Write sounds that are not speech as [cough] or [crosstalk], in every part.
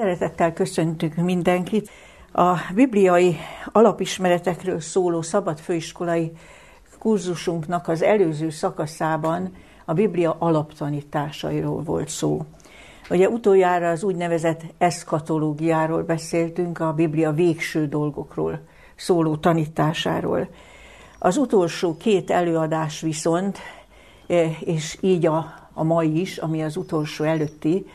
Szeretettel köszöntünk mindenkit. A bibliai alapismeretekről szóló szabad főiskolai kurzusunknak az előző szakaszában a Biblia alaptanításairól volt szó. Ugye utoljára az úgynevezett eszkatológiáról beszéltünk, a Biblia végső dolgokról szóló tanításáról. Az utolsó két előadás viszont, eh, és így a, a mai is, ami az utolsó előtti,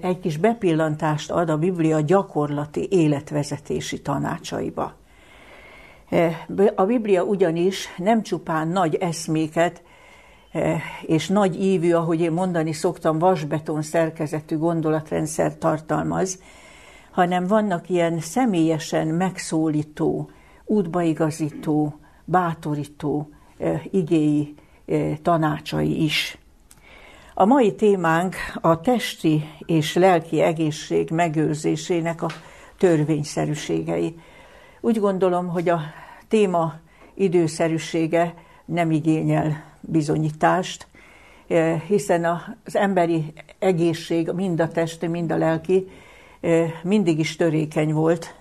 egy kis bepillantást ad a Biblia gyakorlati életvezetési tanácsaiba. A Biblia ugyanis nem csupán nagy eszméket és nagy ívű, ahogy én mondani szoktam, vasbeton szerkezetű gondolatrendszer tartalmaz, hanem vannak ilyen személyesen megszólító, útbaigazító, bátorító igéi tanácsai is. A mai témánk a testi és lelki egészség megőrzésének a törvényszerűségei. Úgy gondolom, hogy a téma időszerűsége nem igényel bizonyítást, eh, hiszen az emberi egészség, mind a testi, mind a lelki, eh, mindig is törékeny volt,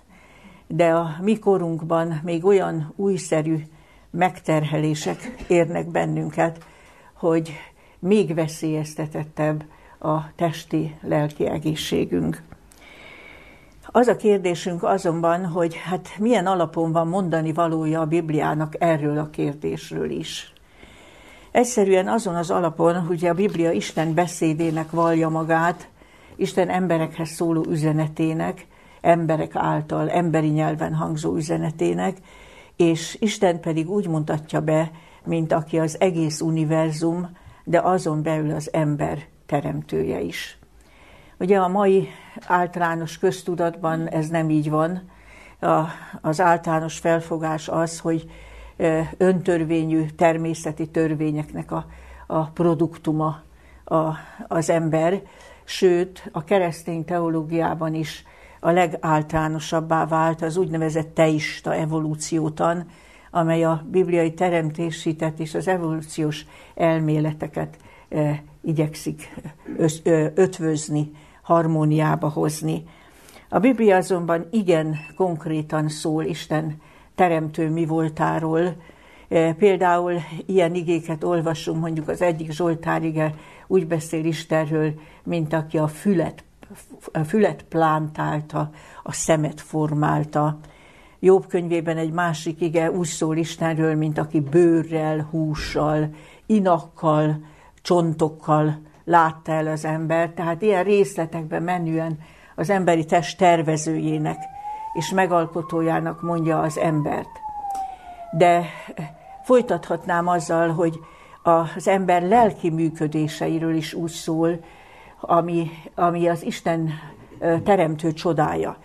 de a mi korunkban még olyan újszerű megterhelések érnek bennünket, hogy még veszélyeztetettebb a testi-lelki egészségünk. Az a kérdésünk azonban, hogy hát milyen alapon van mondani valója a Bibliának erről a kérdésről is. Egyszerűen azon az alapon, hogy a Biblia Isten beszédének vallja magát, Isten emberekhez szóló üzenetének, emberek által emberi nyelven hangzó üzenetének, és Isten pedig úgy mutatja be, mint aki az egész univerzum, de azon belül az ember teremtője is. Ugye a mai általános köztudatban ez nem így van. A, az általános felfogás az, hogy öntörvényű természeti törvényeknek a, a produktuma a, az ember, sőt a keresztény teológiában is a legáltalánosabbá vált az úgynevezett teista evolúciótan, amely a bibliai teremtésítet és az evolúciós elméleteket e, igyekszik ösz, ö, ötvözni, harmóniába hozni. A Biblia azonban igen konkrétan szól Isten teremtő mi voltáról. E, például ilyen igéket olvasunk, mondjuk az egyik Zsoltárige úgy beszél Istenről, mint aki a fület, a fület plántálta, a szemet formálta, Jobb könyvében egy másik ige úgy szól Istenről, mint aki bőrrel, hússal, inakkal, csontokkal látta el az ember. Tehát ilyen részletekben menően az emberi test tervezőjének és megalkotójának mondja az embert. De folytathatnám azzal, hogy az ember lelki működéseiről is úgy szól, ami, ami az Isten teremtő csodája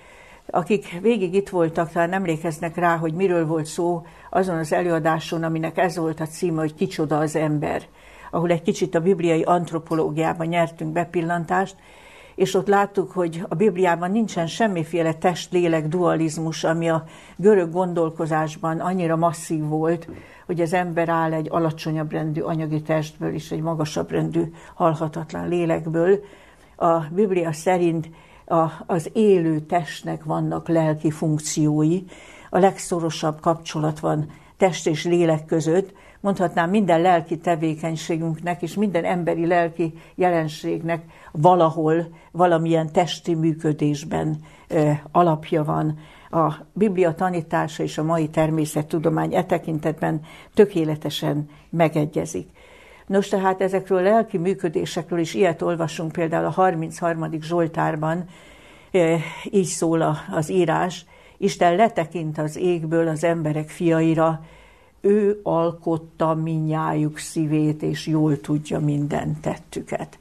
akik végig itt voltak, talán emlékeznek rá, hogy miről volt szó azon az előadáson, aminek ez volt a címe, hogy Kicsoda az ember, ahol egy kicsit a bibliai antropológiában nyertünk bepillantást, és ott láttuk, hogy a Bibliában nincsen semmiféle test-lélek dualizmus, ami a görög gondolkozásban annyira masszív volt, hogy az ember áll egy alacsonyabb rendű anyagi testből és egy magasabb rendű halhatatlan lélekből. A Biblia szerint a, az élő testnek vannak lelki funkciói, a legszorosabb kapcsolat van test és lélek között, mondhatnám minden lelki tevékenységünknek és minden emberi lelki jelenségnek valahol valamilyen testi működésben e, alapja van. A Biblia tanítása és a mai természettudomány e tekintetben tökéletesen megegyezik. Nos, tehát ezekről a lelki működésekről is ilyet olvasunk például a 33. Zsoltárban, e, így szól az írás, Isten letekint az égből az emberek fiaira, ő alkotta minnyájuk szívét, és jól tudja minden tettüket.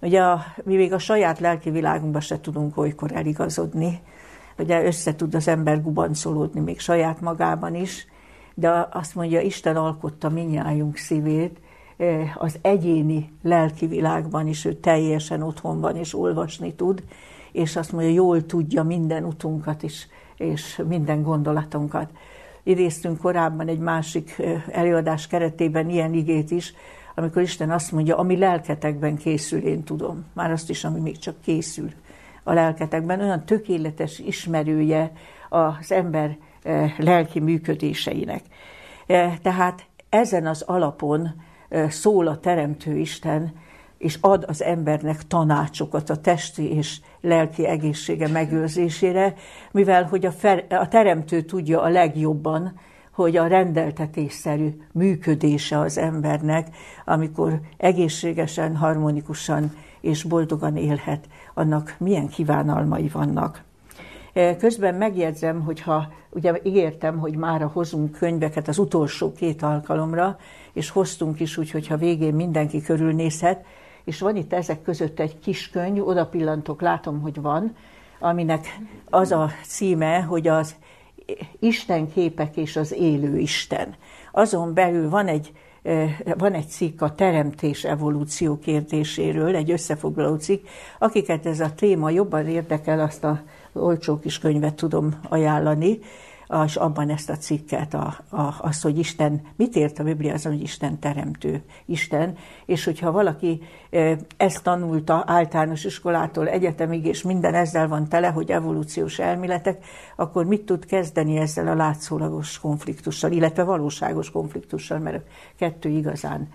Ugye a, mi még a saját lelki világunkban se tudunk olykor eligazodni, ugye össze tud az ember gubancolódni még saját magában is, de azt mondja, Isten alkotta minnyájunk szívét, az egyéni lelki világban is ő teljesen otthon van, és olvasni tud, és azt mondja, jól tudja minden utunkat is, és minden gondolatunkat. Idéztünk korábban egy másik előadás keretében ilyen igét is, amikor Isten azt mondja, ami lelketekben készül, én tudom. Már azt is, ami még csak készül a lelketekben, olyan tökéletes ismerője az ember lelki működéseinek. Tehát ezen az alapon szól a Teremtő Isten, és ad az embernek tanácsokat a testi és lelki egészsége megőrzésére, mivel hogy a, fer, a Teremtő tudja a legjobban, hogy a rendeltetésszerű működése az embernek, amikor egészségesen, harmonikusan és boldogan élhet, annak milyen kívánalmai vannak. Közben megjegyzem, hogyha ugye ígértem, hogy mára hozunk könyveket az utolsó két alkalomra, és hoztunk is úgy, hogyha végén mindenki körülnézhet, és van itt ezek között egy kis könyv, oda pillantok, látom, hogy van, aminek az a címe, hogy az Isten képek és az élő Isten. Azon belül van egy, van egy cikk a teremtés evolúció kérdéséről, egy összefoglaló cikk. Akiket ez a téma jobban érdekel, azt a olcsó kis könyvet tudom ajánlani, és abban ezt a cikket, a, a, az, hogy Isten, mit ért a Biblia azon, hogy Isten teremtő Isten, és hogyha valaki ezt tanulta általános iskolától egyetemig, és minden ezzel van tele, hogy evolúciós elméletek, akkor mit tud kezdeni ezzel a látszólagos konfliktussal, illetve valóságos konfliktussal, mert kettő igazán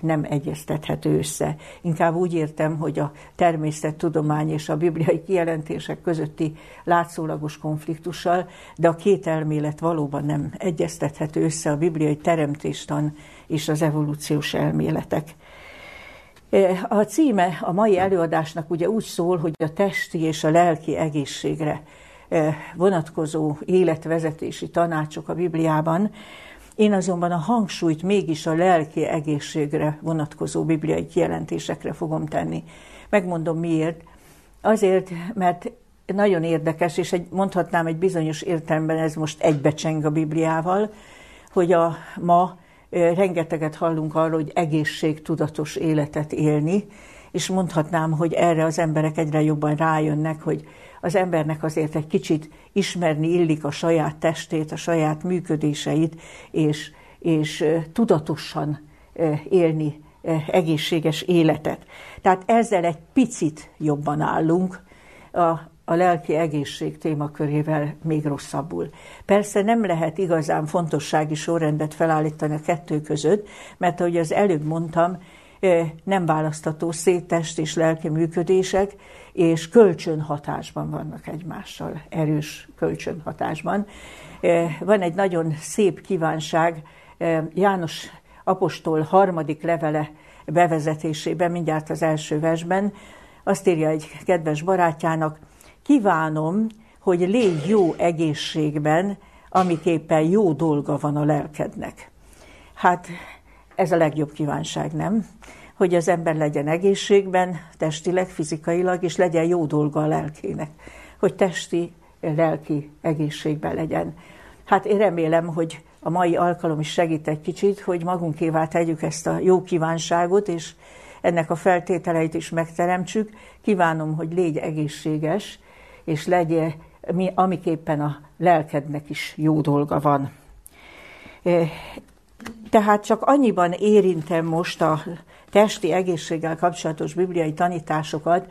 nem egyeztethető össze. Inkább úgy értem, hogy a természettudomány és a bibliai kijelentések közötti látszólagos konfliktussal, de a két elmélet valóban nem egyeztethető össze a bibliai teremtéstan és az evolúciós elméletek. A címe a mai előadásnak ugye úgy szól, hogy a testi és a lelki egészségre vonatkozó életvezetési tanácsok a Bibliában, én azonban a hangsúlyt mégis a lelki egészségre vonatkozó bibliai kijelentésekre fogom tenni. Megmondom miért. Azért, mert nagyon érdekes, és egy, mondhatnám egy bizonyos értelemben ez most egybecseng a Bibliával, hogy a ma rengeteget hallunk arról, hogy egészségtudatos életet élni, és mondhatnám, hogy erre az emberek egyre jobban rájönnek, hogy az embernek azért egy kicsit ismerni illik a saját testét, a saját működéseit, és, és tudatosan élni egészséges életet. Tehát ezzel egy picit jobban állunk, a, a lelki egészség témakörével még rosszabbul. Persze nem lehet igazán fontossági sorrendet felállítani a kettő között, mert ahogy az előbb mondtam, nem választható széttest és lelki működések, és kölcsönhatásban vannak egymással, erős kölcsönhatásban. Van egy nagyon szép kívánság János apostol harmadik levele bevezetésében, mindjárt az első versben, azt írja egy kedves barátjának, kívánom, hogy légy jó egészségben, amiképpen jó dolga van a lelkednek. Hát ez a legjobb kívánság, nem? hogy az ember legyen egészségben, testileg, fizikailag, és legyen jó dolga a lelkének, hogy testi, lelki egészségben legyen. Hát én remélem, hogy a mai alkalom is segít egy kicsit, hogy magunkévá tegyük ezt a jó kívánságot, és ennek a feltételeit is megteremtsük. Kívánom, hogy légy egészséges, és legyen, amiképpen a lelkednek is jó dolga van. Tehát csak annyiban érintem most a testi egészséggel kapcsolatos bibliai tanításokat,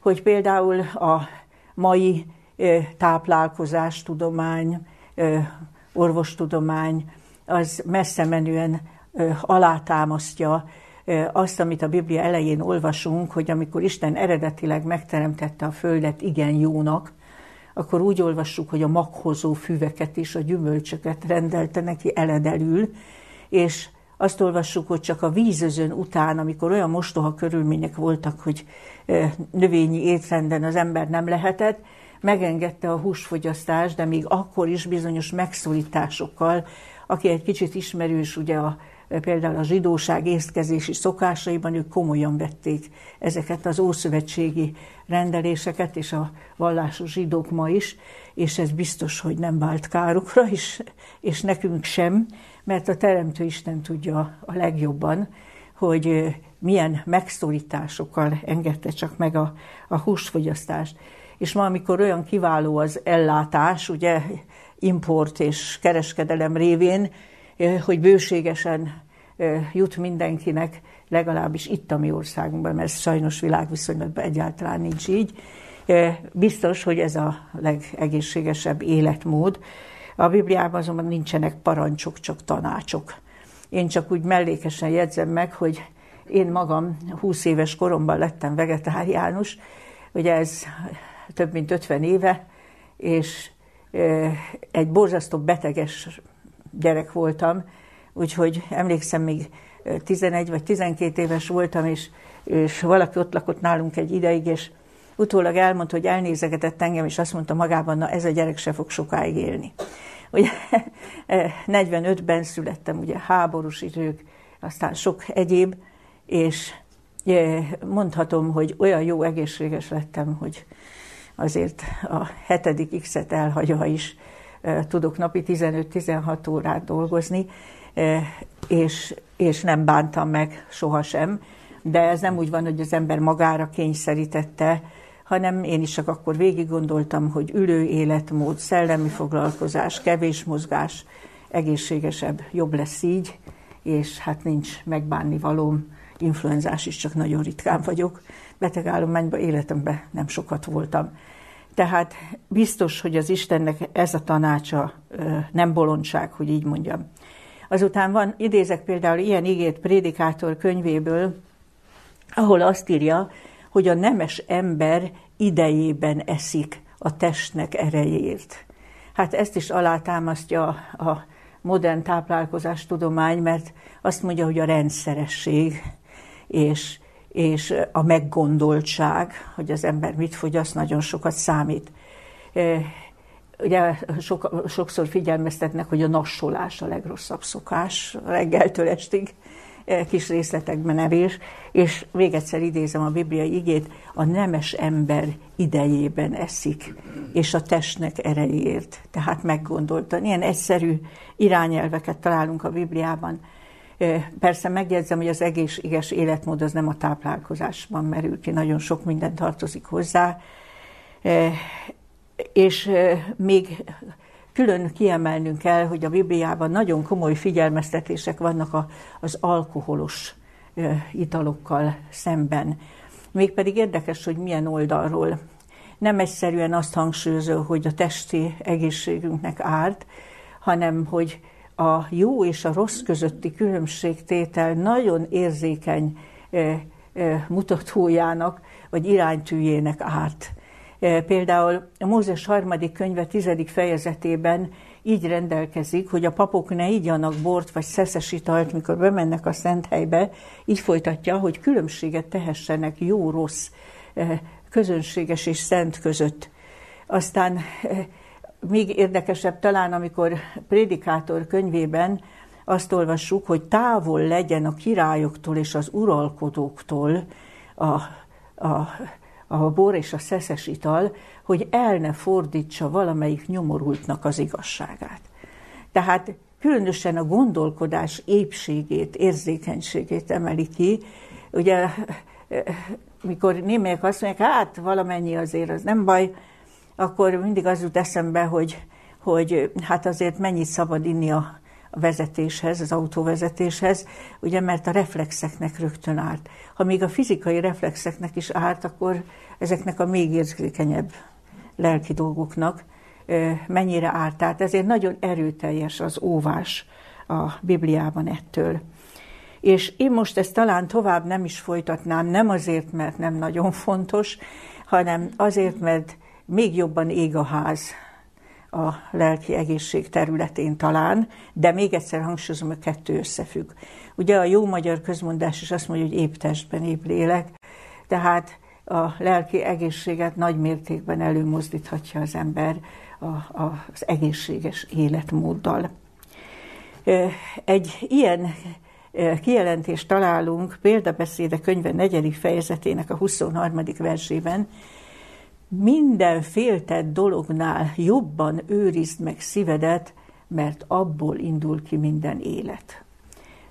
hogy például a mai táplálkozás tudomány, orvostudomány az messze menően alátámasztja azt, amit a Biblia elején olvasunk, hogy amikor Isten eredetileg megteremtette a Földet igen jónak, akkor úgy olvassuk, hogy a maghozó füveket és a gyümölcsöket rendelte neki eledelül, és azt olvassuk, hogy csak a vízözön után, amikor olyan mostoha körülmények voltak, hogy növényi étrenden az ember nem lehetett, megengedte a húsfogyasztást, de még akkor is bizonyos megszorításokkal, aki egy kicsit ismerős ugye a, például a zsidóság észkezési szokásaiban, ők komolyan vették ezeket az ószövetségi rendeléseket, és a vallásos zsidók ma is, és ez biztos, hogy nem vált kárukra, és, és nekünk sem, mert a Teremtő Isten tudja a legjobban, hogy milyen megszorításokkal engedte csak meg a, a húsfogyasztást. És ma, amikor olyan kiváló az ellátás, ugye import és kereskedelem révén, hogy bőségesen jut mindenkinek, legalábbis itt a mi országunkban, mert sajnos világviszonylatban egyáltalán nincs így, Biztos, hogy ez a legegészségesebb életmód. A Bibliában azonban nincsenek parancsok, csak tanácsok. Én csak úgy mellékesen jegyzem meg, hogy én magam 20 éves koromban lettem vegetáriánus, ugye ez több mint 50 éve, és egy borzasztó beteges gyerek voltam, úgyhogy emlékszem, még 11 vagy 12 éves voltam, és, és valaki ott lakott nálunk egy ideig, és utólag elmondta, hogy elnézegetett engem, és azt mondta magában, na ez a gyerek se fog sokáig élni. Ugye [laughs] 45-ben születtem, ugye háborús idők, aztán sok egyéb, és mondhatom, hogy olyan jó egészséges lettem, hogy azért a hetedik X-et elhagyva is tudok napi 15-16 órát dolgozni, és, és nem bántam meg sohasem, de ez nem úgy van, hogy az ember magára kényszerítette, hanem én is csak akkor végig gondoltam, hogy ülő életmód, szellemi foglalkozás, kevés mozgás, egészségesebb, jobb lesz így, és hát nincs megbánni valóm, influenzás is csak nagyon ritkán vagyok. Betegállományban életemben nem sokat voltam. Tehát biztos, hogy az Istennek ez a tanácsa nem bolondság, hogy így mondjam. Azután van, idézek például ilyen igét Prédikátor könyvéből, ahol azt írja, hogy a nemes ember idejében eszik a testnek erejét. Hát ezt is alátámasztja a modern táplálkozás tudomány, mert azt mondja, hogy a rendszeresség és, és a meggondoltság, hogy az ember mit fogyaszt, nagyon sokat számít. Ugye sok, sokszor figyelmeztetnek, hogy a nassolás a legrosszabb szokás reggeltől estig kis részletekben evés, és még egyszer idézem a bibliai igét, a nemes ember idejében eszik, és a testnek erejéért. Tehát meggondoltan. Ilyen egyszerű irányelveket találunk a Bibliában. Persze megjegyzem, hogy az egészséges életmód az nem a táplálkozásban merül ki, nagyon sok minden tartozik hozzá, és még külön kiemelnünk kell, hogy a Bibliában nagyon komoly figyelmeztetések vannak a, az alkoholos italokkal szemben. Mégpedig érdekes, hogy milyen oldalról. Nem egyszerűen azt hangsúlyozó, hogy a testi egészségünknek árt, hanem hogy a jó és a rossz közötti különbségtétel nagyon érzékeny mutatójának, vagy iránytűjének árt. Például a Mózes harmadik könyve tizedik fejezetében így rendelkezik, hogy a papok ne igyanak bort vagy szeszes italt, mikor bemennek a szent helybe, így folytatja, hogy különbséget tehessenek jó-rossz, közönséges és szent között. Aztán még érdekesebb talán, amikor Prédikátor könyvében azt olvassuk, hogy távol legyen a királyoktól és az uralkodóktól a, a a bor és a szeszes ital, hogy el ne fordítsa valamelyik nyomorultnak az igazságát. Tehát különösen a gondolkodás épségét, érzékenységét emeli ki. Ugye, mikor némelyek azt mondják, hát valamennyi azért, az nem baj, akkor mindig az jut eszembe, hogy, hogy hát azért mennyit szabad inni a a vezetéshez, az autóvezetéshez, ugye mert a reflexeknek rögtön árt. Ha még a fizikai reflexeknek is árt, akkor ezeknek a még érzékenyebb lelki dolgoknak mennyire árt. Tehát ezért nagyon erőteljes az óvás a Bibliában ettől. És én most ezt talán tovább nem is folytatnám, nem azért, mert nem nagyon fontos, hanem azért, mert még jobban ég a ház a lelki egészség területén talán, de még egyszer hangsúlyozom, hogy kettő összefügg. Ugye a jó magyar közmondás is azt mondja, hogy épp testben, épp lélek, tehát a lelki egészséget nagy mértékben előmozdíthatja az ember a, a, az egészséges életmóddal. Egy ilyen kijelentést találunk példabeszéde könyve negyedik fejezetének a 23. versében, minden féltett dolognál jobban őrizd meg szívedet, mert abból indul ki minden élet.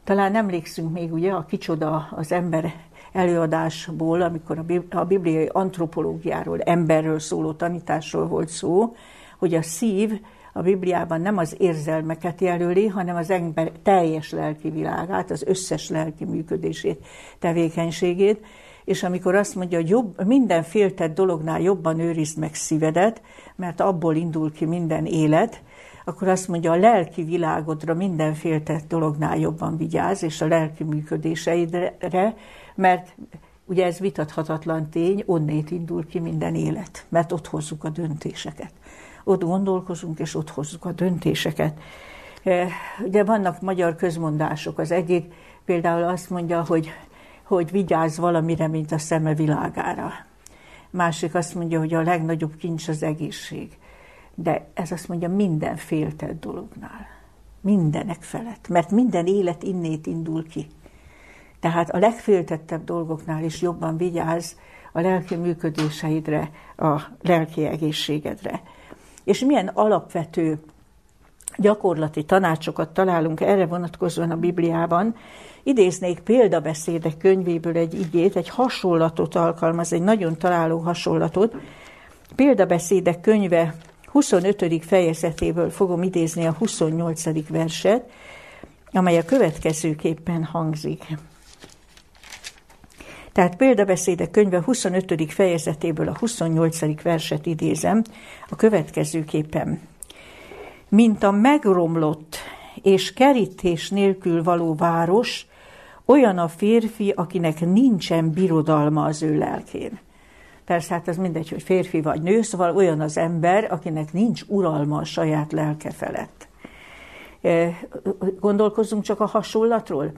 Talán emlékszünk még ugye a kicsoda az ember előadásból, amikor a bibliai antropológiáról, emberről szóló tanításról volt szó, hogy a szív a Bibliában nem az érzelmeket jelöli, hanem az ember teljes lelki világát, az összes lelki működését, tevékenységét, és amikor azt mondja, hogy jobb, minden féltett dolognál jobban őrizd meg szívedet, mert abból indul ki minden élet, akkor azt mondja, a lelki világodra minden féltett dolognál jobban vigyáz, és a lelki működéseidre, mert ugye ez vitathatatlan tény, onnét indul ki minden élet, mert ott hozzuk a döntéseket. Ott gondolkozunk, és ott hozzuk a döntéseket. E, ugye vannak magyar közmondások. Az egyik például azt mondja, hogy, hogy vigyázz valamire, mint a szeme világára. Másik azt mondja, hogy a legnagyobb kincs az egészség de ez azt mondja minden féltett dolognál. Mindenek felett, mert minden élet innét indul ki. Tehát a legféltettebb dolgoknál is jobban vigyáz a lelki működéseidre, a lelki egészségedre. És milyen alapvető gyakorlati tanácsokat találunk erre vonatkozóan a Bibliában. Idéznék példabeszédek könyvéből egy igét, egy hasonlatot alkalmaz, egy nagyon találó hasonlatot. Példabeszédek könyve 25. fejezetéből fogom idézni a 28. verset, amely a következőképpen hangzik. Tehát példabeszédek könyve 25. fejezetéből a 28. verset idézem, a következőképpen. Mint a megromlott és kerítés nélkül való város, olyan a férfi, akinek nincsen birodalma az ő lelkén. Persze hát az mindegy, hogy férfi vagy nő, szóval olyan az ember, akinek nincs uralma a saját lelke felett. E, gondolkozzunk csak a hasonlatról.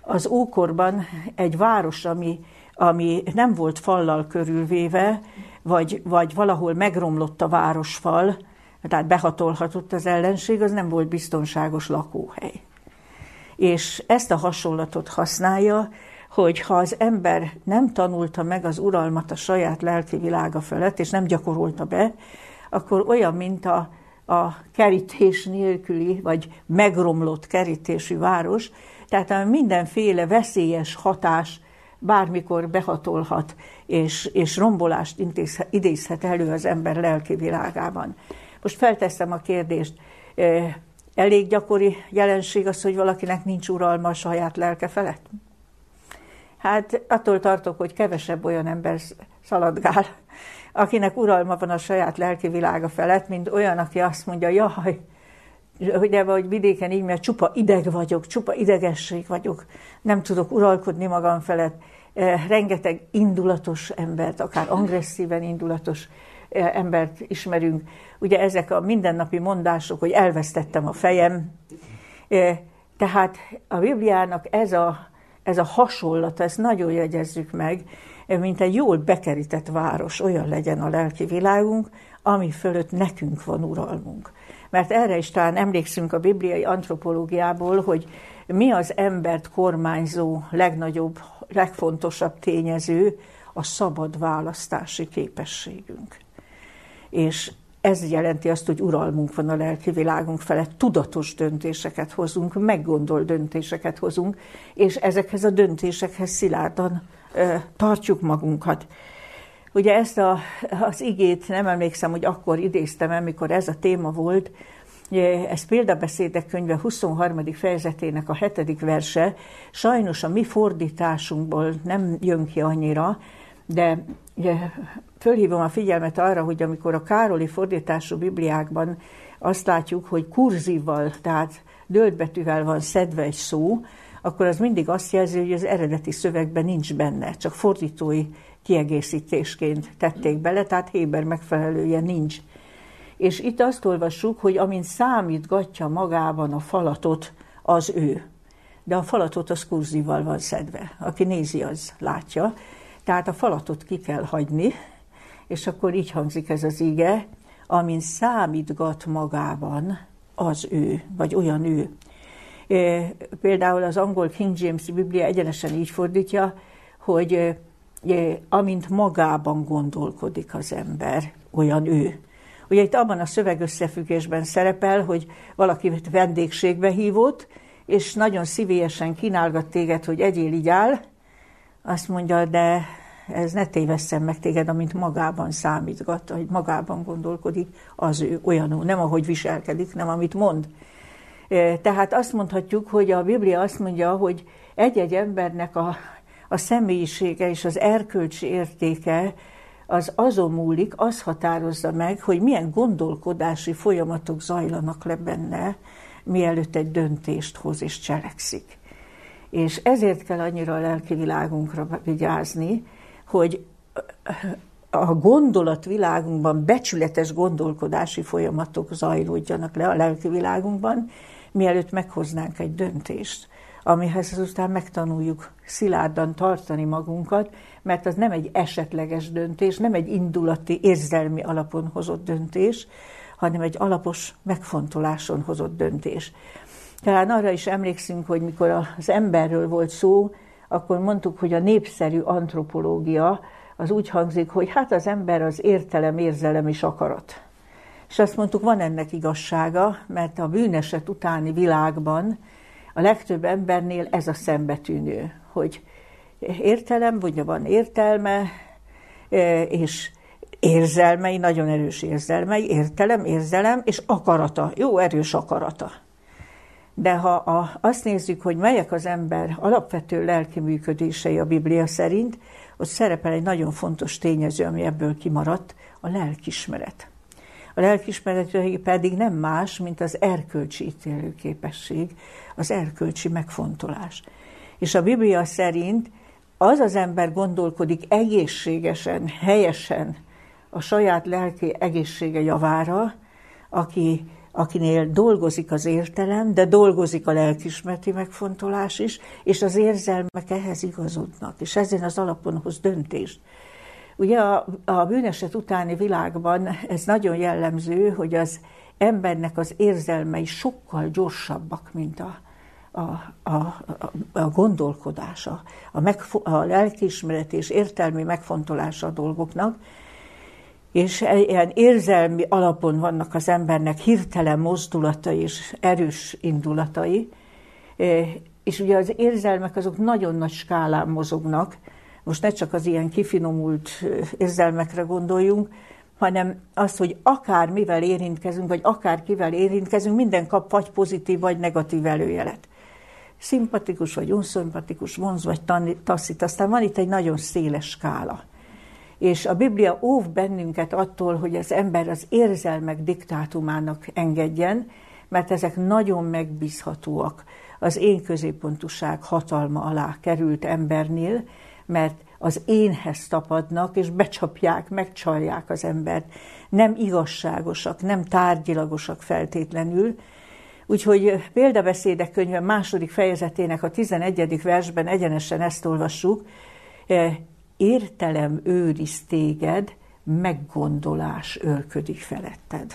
Az ókorban egy város, ami, ami nem volt fallal körülvéve, vagy, vagy valahol megromlott a városfal, tehát behatolhatott az ellenség, az nem volt biztonságos lakóhely. És ezt a hasonlatot használja, hogy ha az ember nem tanulta meg az uralmat a saját lelki világa felett, és nem gyakorolta be, akkor olyan, mint a, a kerítés nélküli, vagy megromlott kerítésű város, tehát mindenféle veszélyes hatás bármikor behatolhat, és, és rombolást intézhet, idézhet elő az ember lelki világában. Most felteszem a kérdést, elég gyakori jelenség az, hogy valakinek nincs uralma a saját lelke felett? Hát attól tartok, hogy kevesebb olyan ember szaladgál, akinek uralma van a saját lelki világa felett, mint olyan, aki azt mondja, jaj, ugye, vagy vidéken így, mert csupa ideg vagyok, csupa idegesség vagyok, nem tudok uralkodni magam felett. Eh, rengeteg indulatos embert, akár agresszíven indulatos embert ismerünk. Ugye ezek a mindennapi mondások, hogy elvesztettem a fejem. Eh, tehát a Bibliának ez a ez a hasonlat, ezt nagyon jegyezzük meg, mint egy jól bekerített város, olyan legyen a lelki világunk, ami fölött nekünk van uralmunk. Mert erre is talán emlékszünk a bibliai antropológiából, hogy mi az embert kormányzó legnagyobb, legfontosabb tényező, a szabad választási képességünk. És ez jelenti azt, hogy uralmunk van a lelki világunk felett, tudatos döntéseket hozunk, meggondolt döntéseket hozunk, és ezekhez a döntésekhez szilárdan ö, tartjuk magunkat. Ugye ezt a, az igét nem emlékszem, hogy akkor idéztem el, mikor ez a téma volt, ez példabeszédek könyve 23. fejezetének a hetedik verse, sajnos a mi fordításunkból nem jön ki annyira, de ugye, fölhívom a figyelmet arra, hogy amikor a Károli fordítású Bibliákban azt látjuk, hogy kurzívval, tehát döltbetűvel van szedve egy szó, akkor az mindig azt jelzi, hogy az eredeti szövegben nincs benne, csak fordítói kiegészítésként tették bele, tehát Héber megfelelője nincs. És itt azt olvassuk, hogy amint számítgatja magában a falatot, az ő. De a falatot az kurzívval van szedve. Aki nézi, az látja. Tehát a falatot ki kell hagyni, és akkor így hangzik ez az ige, amin számítgat magában az ő, vagy olyan ő. Például az angol King James Biblia egyenesen így fordítja, hogy amint magában gondolkodik az ember, olyan ő. Ugye itt abban a szövegösszefüggésben szerepel, hogy valaki vendégségbe hívott, és nagyon szívélyesen kínálgat téged, hogy egyél így áll, azt mondja, de ez ne tévesszem meg téged, amint magában számítgat, hogy magában gondolkodik, az ő olyanú, nem ahogy viselkedik, nem amit mond. E, tehát azt mondhatjuk, hogy a Biblia azt mondja, hogy egy-egy embernek a, a személyisége és az erkölcsi értéke az azon múlik, az határozza meg, hogy milyen gondolkodási folyamatok zajlanak le benne, mielőtt egy döntést hoz és cselekszik. És ezért kell annyira a lelki világunkra vigyázni, hogy a gondolatvilágunkban becsületes gondolkodási folyamatok zajlódjanak le a lelki világunkban, mielőtt meghoznánk egy döntést, amihez azután megtanuljuk szilárdan tartani magunkat, mert az nem egy esetleges döntés, nem egy indulati, érzelmi alapon hozott döntés, hanem egy alapos megfontoláson hozott döntés. Talán arra is emlékszünk, hogy mikor az emberről volt szó, akkor mondtuk, hogy a népszerű antropológia az úgy hangzik, hogy hát az ember az értelem, érzelem és akarat. És azt mondtuk, van ennek igazsága, mert a bűneset utáni világban a legtöbb embernél ez a szembetűnő, hogy értelem, vagy van értelme, e, és érzelmei, nagyon erős érzelmei, értelem, érzelem, és akarata, jó erős akarata. De ha a, azt nézzük, hogy melyek az ember alapvető lelki működései a Biblia szerint, ott szerepel egy nagyon fontos tényező, ami ebből kimaradt, a lelkismeret. A lelkismeret pedig nem más, mint az erkölcsi ítélőképesség, az erkölcsi megfontolás. És a Biblia szerint az az ember gondolkodik egészségesen, helyesen a saját lelki egészsége javára, aki akinél dolgozik az értelem, de dolgozik a lelkismereti megfontolás is, és az érzelmek ehhez igazodnak, és ezen az alapon hoz döntést. Ugye a, a bűneset utáni világban ez nagyon jellemző, hogy az embernek az érzelmei sokkal gyorsabbak, mint a, a, a, a gondolkodása, a, megfo- a lelkiismeret és értelmi megfontolása a dolgoknak, és ilyen érzelmi alapon vannak az embernek hirtelen mozdulatai és erős indulatai, e, és ugye az érzelmek azok nagyon nagy skálán mozognak, most ne csak az ilyen kifinomult e, érzelmekre gondoljunk, hanem az, hogy akár mivel érintkezünk, vagy akár kivel érintkezünk, minden kap vagy pozitív, vagy negatív előjelet. Szimpatikus, vagy unszimpatikus, vonz, vagy taszít. Aztán van itt egy nagyon széles skála. És a Biblia óv bennünket attól, hogy az ember az érzelmek diktátumának engedjen, mert ezek nagyon megbízhatóak az én középpontúság hatalma alá került embernél, mert az énhez tapadnak, és becsapják, megcsalják az embert. Nem igazságosak, nem tárgyilagosak feltétlenül. Úgyhogy példabeszédek könyve második fejezetének a 11. versben egyenesen ezt olvassuk, értelem őriz téged, meggondolás ölködik feletted.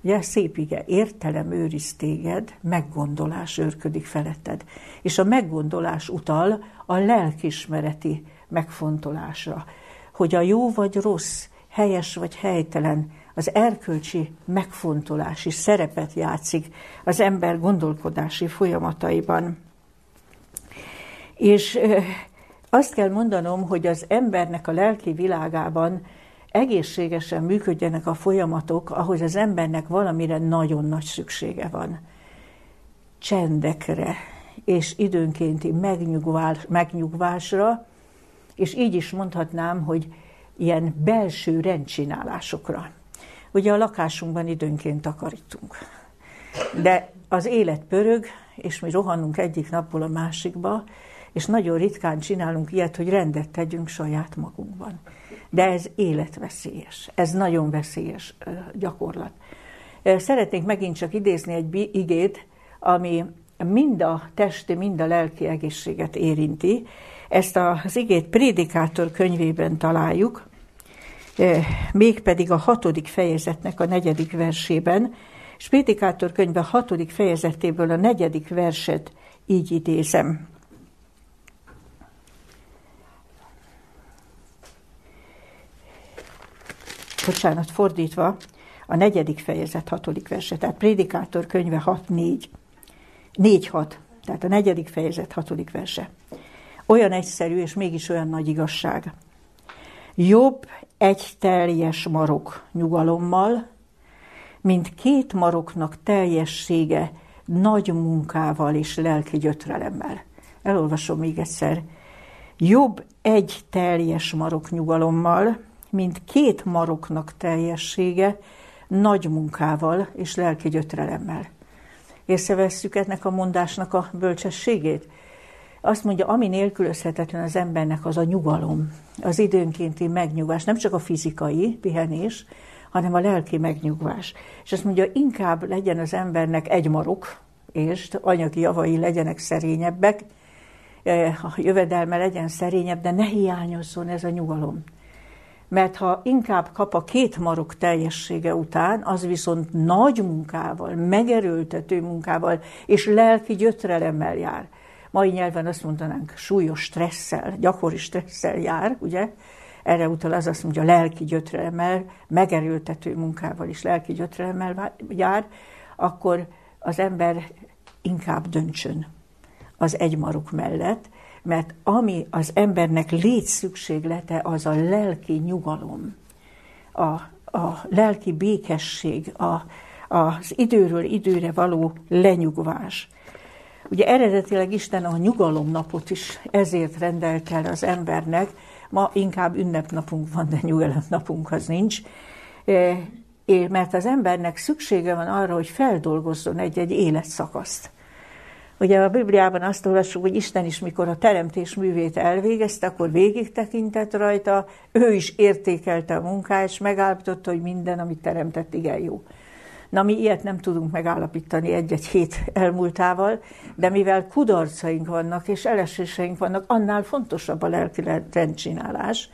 Ugye szép ige, értelem őriz téged, meggondolás őrködik feletted. És a meggondolás utal a lelkismereti megfontolásra, hogy a jó vagy rossz, helyes vagy helytelen, az erkölcsi megfontolási szerepet játszik az ember gondolkodási folyamataiban. És azt kell mondanom, hogy az embernek a lelki világában egészségesen működjenek a folyamatok, ahhoz az embernek valamire nagyon nagy szüksége van. Csendekre és időnkénti megnyugvás, megnyugvásra, és így is mondhatnám, hogy ilyen belső rendcsinálásokra. Ugye a lakásunkban időnként takarítunk. De az élet pörög, és mi rohanunk egyik napból a másikba, és nagyon ritkán csinálunk ilyet, hogy rendet tegyünk saját magunkban. De ez életveszélyes, ez nagyon veszélyes gyakorlat. Szeretnék megint csak idézni egy igét, ami mind a testi, mind a lelki egészséget érinti. Ezt az igét Prédikátor könyvében találjuk, mégpedig a hatodik fejezetnek a negyedik versében, és Prédikátor könyve hatodik fejezetéből a negyedik verset így idézem. Bocsánat, fordítva, a negyedik fejezet hatodik verse, tehát Prédikátor könyve 6-4, 4-6, tehát a negyedik fejezet hatodik verse. Olyan egyszerű és mégis olyan nagy igazság. Jobb egy teljes marok nyugalommal, mint két maroknak teljessége nagy munkával és lelki gyötrelemmel. Elolvasom még egyszer. Jobb egy teljes marok nyugalommal, mint két maroknak teljessége, nagy munkával és lelki gyötrelemmel. Észrevesszük ennek a mondásnak a bölcsességét? Azt mondja, ami nélkülözhetetlen az embernek, az a nyugalom, az időnkénti megnyugvás, nem csak a fizikai pihenés, hanem a lelki megnyugvás. És azt mondja, inkább legyen az embernek egy marok, és anyagi javai legyenek szerényebbek, eh, a jövedelme legyen szerényebb, de ne hiányozzon ez a nyugalom. Mert ha inkább kap a két marok teljessége után, az viszont nagy munkával, megerőltető munkával és lelki gyötrelemmel jár. Mai nyelven azt mondanánk, súlyos stresszel, gyakori stresszel jár, ugye? Erre utal az azt mondja, lelki gyötrelemmel, megerőltető munkával is lelki gyötrelemmel jár, akkor az ember inkább döntsön az egymaruk mellett, mert ami az embernek létszükséglete, az a lelki nyugalom, a, a lelki békesség, a, az időről időre való lenyugvás. Ugye eredetileg Isten a nyugalomnapot is ezért rendelt el az embernek, ma inkább ünnepnapunk van, de nyugalomnapunk az nincs, e, mert az embernek szüksége van arra, hogy feldolgozzon egy-egy életszakaszt. Ugye a Bibliában azt olvassuk, hogy Isten is, mikor a teremtés művét elvégezte, akkor végig tekintett rajta, ő is értékelte a munkát, és megállapította, hogy minden, amit teremtett, igen jó. Na, mi ilyet nem tudunk megállapítani egy-egy hét elmúltával, de mivel kudarcaink vannak és eleséseink vannak, annál fontosabb a lelki rendcsinálás,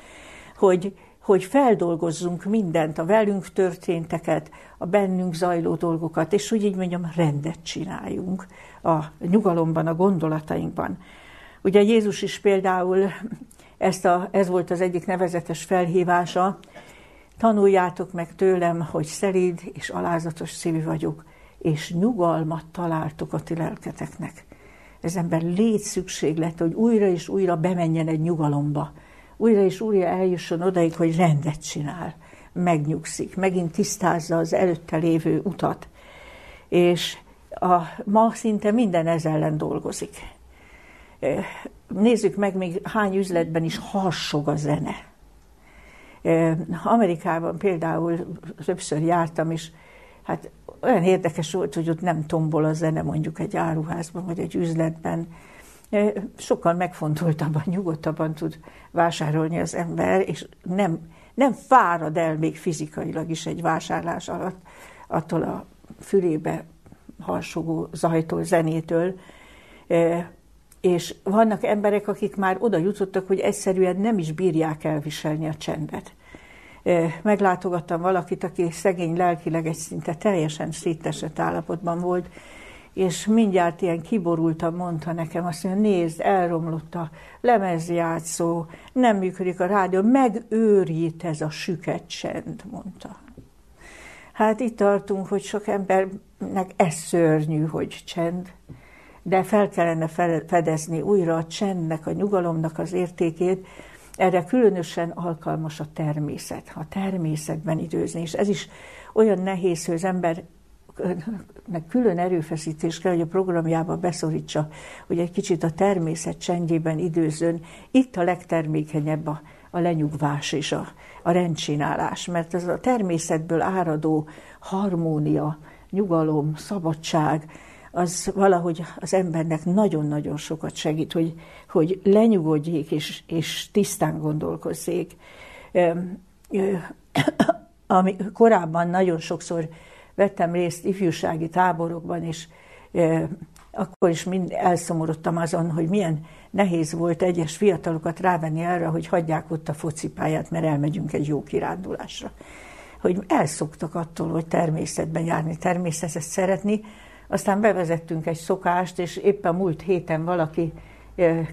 hogy, hogy feldolgozzunk mindent, a velünk történteket, a bennünk zajló dolgokat, és úgy így mondjam, rendet csináljunk a nyugalomban, a gondolatainkban. Ugye Jézus is például ezt a, ez volt az egyik nevezetes felhívása, tanuljátok meg tőlem, hogy szelíd és alázatos szívű vagyok, és nyugalmat találtok a ti lelketeknek. Ez ember légy hogy újra és újra bemenjen egy nyugalomba. Újra és újra eljusson odaig, hogy rendet csinál, megnyugszik, megint tisztázza az előtte lévő utat. És a, ma szinte minden ez ellen dolgozik. Nézzük meg, még hány üzletben is harsog a zene. Amerikában például többször jártam, és hát olyan érdekes volt, hogy ott nem tombol a zene mondjuk egy áruházban, vagy egy üzletben. Sokkal megfontoltabban, nyugodtabban tud vásárolni az ember, és nem, nem fárad el még fizikailag is egy vásárlás alatt attól a fülébe harsogó zajtól, zenétől. És vannak emberek, akik már oda jutottak, hogy egyszerűen nem is bírják elviselni a csendet. Meglátogattam valakit, aki szegény lelkileg egy szinte teljesen szétesett állapotban volt, és mindjárt ilyen kiborultan mondta nekem, azt mondja, nézd, elromlott a lemezjátszó, nem működik a rádió, megőrít ez a süket csend, mondta. Hát itt tartunk, hogy sok embernek ez szörnyű, hogy csend, de fel kellene fedezni újra a csendnek, a nyugalomnak az értékét, erre különösen alkalmas a természet, a természetben időzni, és ez is olyan nehéz, hogy az ember külön erőfeszítés kell, hogy a programjába beszorítsa, hogy egy kicsit a természet csendjében időzön. Itt a legtermékenyebb a, a lenyugvás és a, a rendcsinálás, mert ez a természetből áradó harmónia, nyugalom, szabadság, az valahogy az embernek nagyon-nagyon sokat segít, hogy, hogy lenyugodjék és, és tisztán gondolkozzék. [coughs] Ami korábban nagyon sokszor vettem részt ifjúsági táborokban, és akkor is mind elszomorodtam azon, hogy milyen nehéz volt egyes fiatalokat rávenni arra, hogy hagyják ott a focipályát, mert elmegyünk egy jó kirándulásra. Hogy elszoktak attól, hogy természetben járni, természetet szeretni, aztán bevezettünk egy szokást, és éppen múlt héten valaki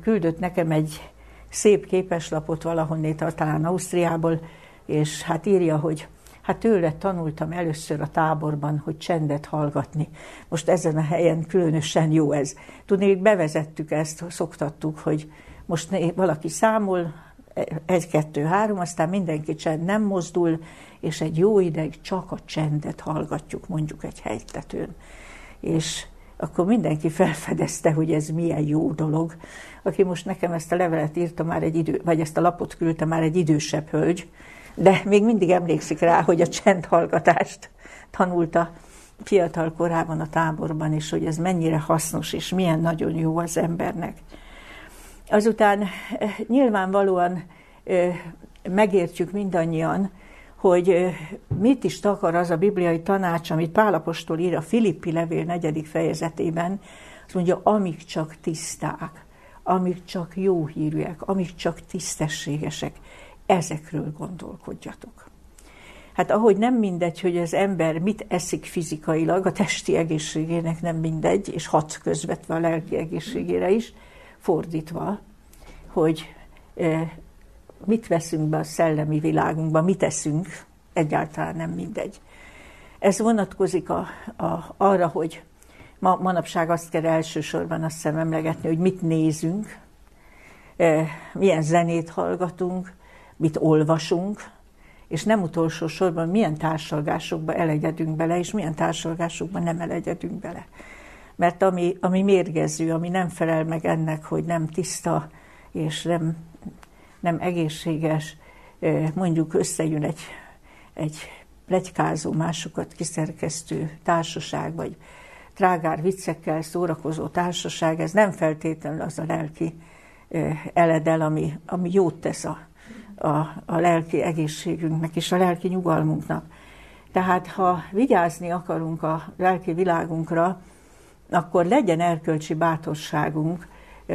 küldött nekem egy szép képeslapot valahonnét, talán Ausztriából, és hát írja, hogy hát tőle tanultam először a táborban, hogy csendet hallgatni. Most ezen a helyen különösen jó ez. Tudni, bevezettük ezt, szoktattuk, hogy most valaki számol, egy, kettő, három, aztán mindenki csend nem mozdul, és egy jó ideig csak a csendet hallgatjuk, mondjuk egy helytetőn és akkor mindenki felfedezte, hogy ez milyen jó dolog. Aki most nekem ezt a levelet írta már egy idő, vagy ezt a lapot küldte már egy idősebb hölgy, de még mindig emlékszik rá, hogy a csendhallgatást tanulta fiatal korában a táborban, és hogy ez mennyire hasznos, és milyen nagyon jó az embernek. Azután eh, nyilvánvalóan eh, megértjük mindannyian, hogy eh, mit is takar az a bibliai tanács, amit Pálapostól ír a Filippi levél negyedik fejezetében, azt mondja, amik csak tiszták, amik csak jó hírűek, amik csak tisztességesek, ezekről gondolkodjatok. Hát ahogy nem mindegy, hogy az ember mit eszik fizikailag, a testi egészségének nem mindegy, és hat közvetve a lelki egészségére is, fordítva, hogy mit veszünk be a szellemi világunkba, mit eszünk, egyáltalán nem mindegy. Ez vonatkozik a, a, arra, hogy ma, manapság azt kell elsősorban azt hiszem emlegetni, hogy mit nézünk, milyen zenét hallgatunk, mit olvasunk, és nem utolsó sorban milyen társalgásokba elegyedünk bele, és milyen társalgásokba nem elegyedünk bele. Mert ami, ami mérgező, ami nem felel meg ennek, hogy nem tiszta és nem, nem egészséges, mondjuk összejön egy, egy plegykázó, másokat kiszerkesztő társaság, vagy trágár viccekkel szórakozó társaság, ez nem feltétlenül az a lelki eledel, ami, ami jót tesz a, a, a lelki egészségünknek és a lelki nyugalmunknak. Tehát ha vigyázni akarunk a lelki világunkra, akkor legyen erkölcsi bátorságunk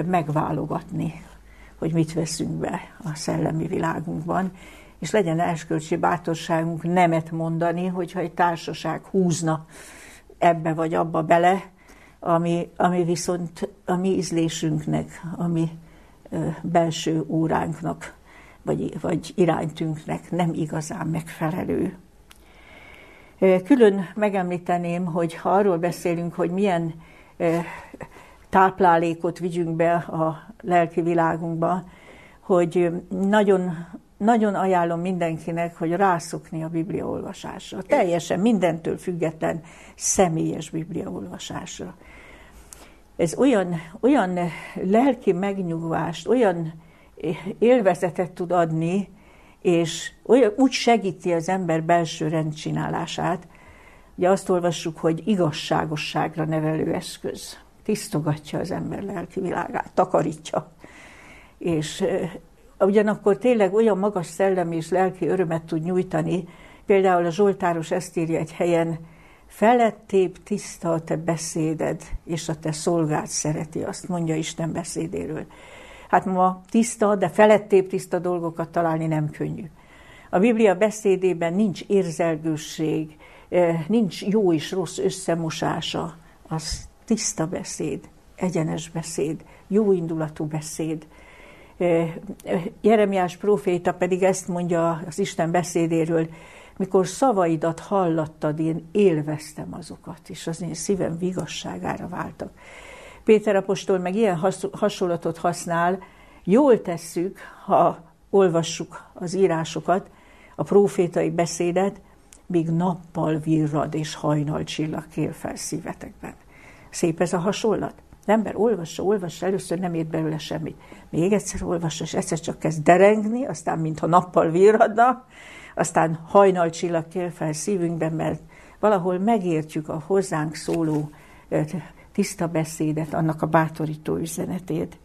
megválogatni, hogy mit veszünk be a szellemi világunkban, és legyen erkölcsi bátorságunk nemet mondani, hogyha egy társaság húzna ebbe vagy abba bele, ami, ami viszont a mi ízlésünknek, a mi belső óránknak vagy, vagy iránytünknek nem igazán megfelelő. Külön megemlíteném, hogy ha arról beszélünk, hogy milyen táplálékot vigyünk be a lelki világunkba, hogy nagyon, nagyon ajánlom mindenkinek, hogy rászokni a Biblia olvasásra. Teljesen mindentől független személyes Biblia olvasásra. Ez olyan, olyan lelki megnyugvást, olyan élvezetet tud adni, és olyan, úgy segíti az ember belső rendcsinálását, Ugye azt olvassuk, hogy igazságosságra nevelő eszköz. Tisztogatja az ember lelki világát, takarítja. És ugyanakkor tényleg olyan magas szellemi és lelki örömet tud nyújtani, például a Zsoltáros ezt írja egy helyen, felettébb tiszta a te beszéded, és a te szolgád szereti, azt mondja Isten beszédéről. Hát ma tiszta, de felettébb tiszta dolgokat találni nem könnyű. A Biblia beszédében nincs érzelgőség, eh, nincs jó és rossz összemosása, az tiszta beszéd, egyenes beszéd, jó indulatú beszéd. Eh, Jeremiás próféta pedig ezt mondja az Isten beszédéről, mikor szavaidat hallattad, én élveztem azokat, és az én szívem vigasságára váltak. Péter apostol meg ilyen hasonlatot használ, jól tesszük, ha olvassuk az írásokat, a profétai beszédet, míg nappal virrad és hajnal csillag kél fel szívetekben. Szép ez a hasonlat. Az ember olvassa, olvassa, először nem ért belőle semmit. Még egyszer olvassa, és egyszer csak kezd derengni, aztán mintha nappal virradna, aztán hajnal csillag kél fel szívünkben, mert valahol megértjük a hozzánk szóló tiszta beszédet, annak a bátorító üzenetét.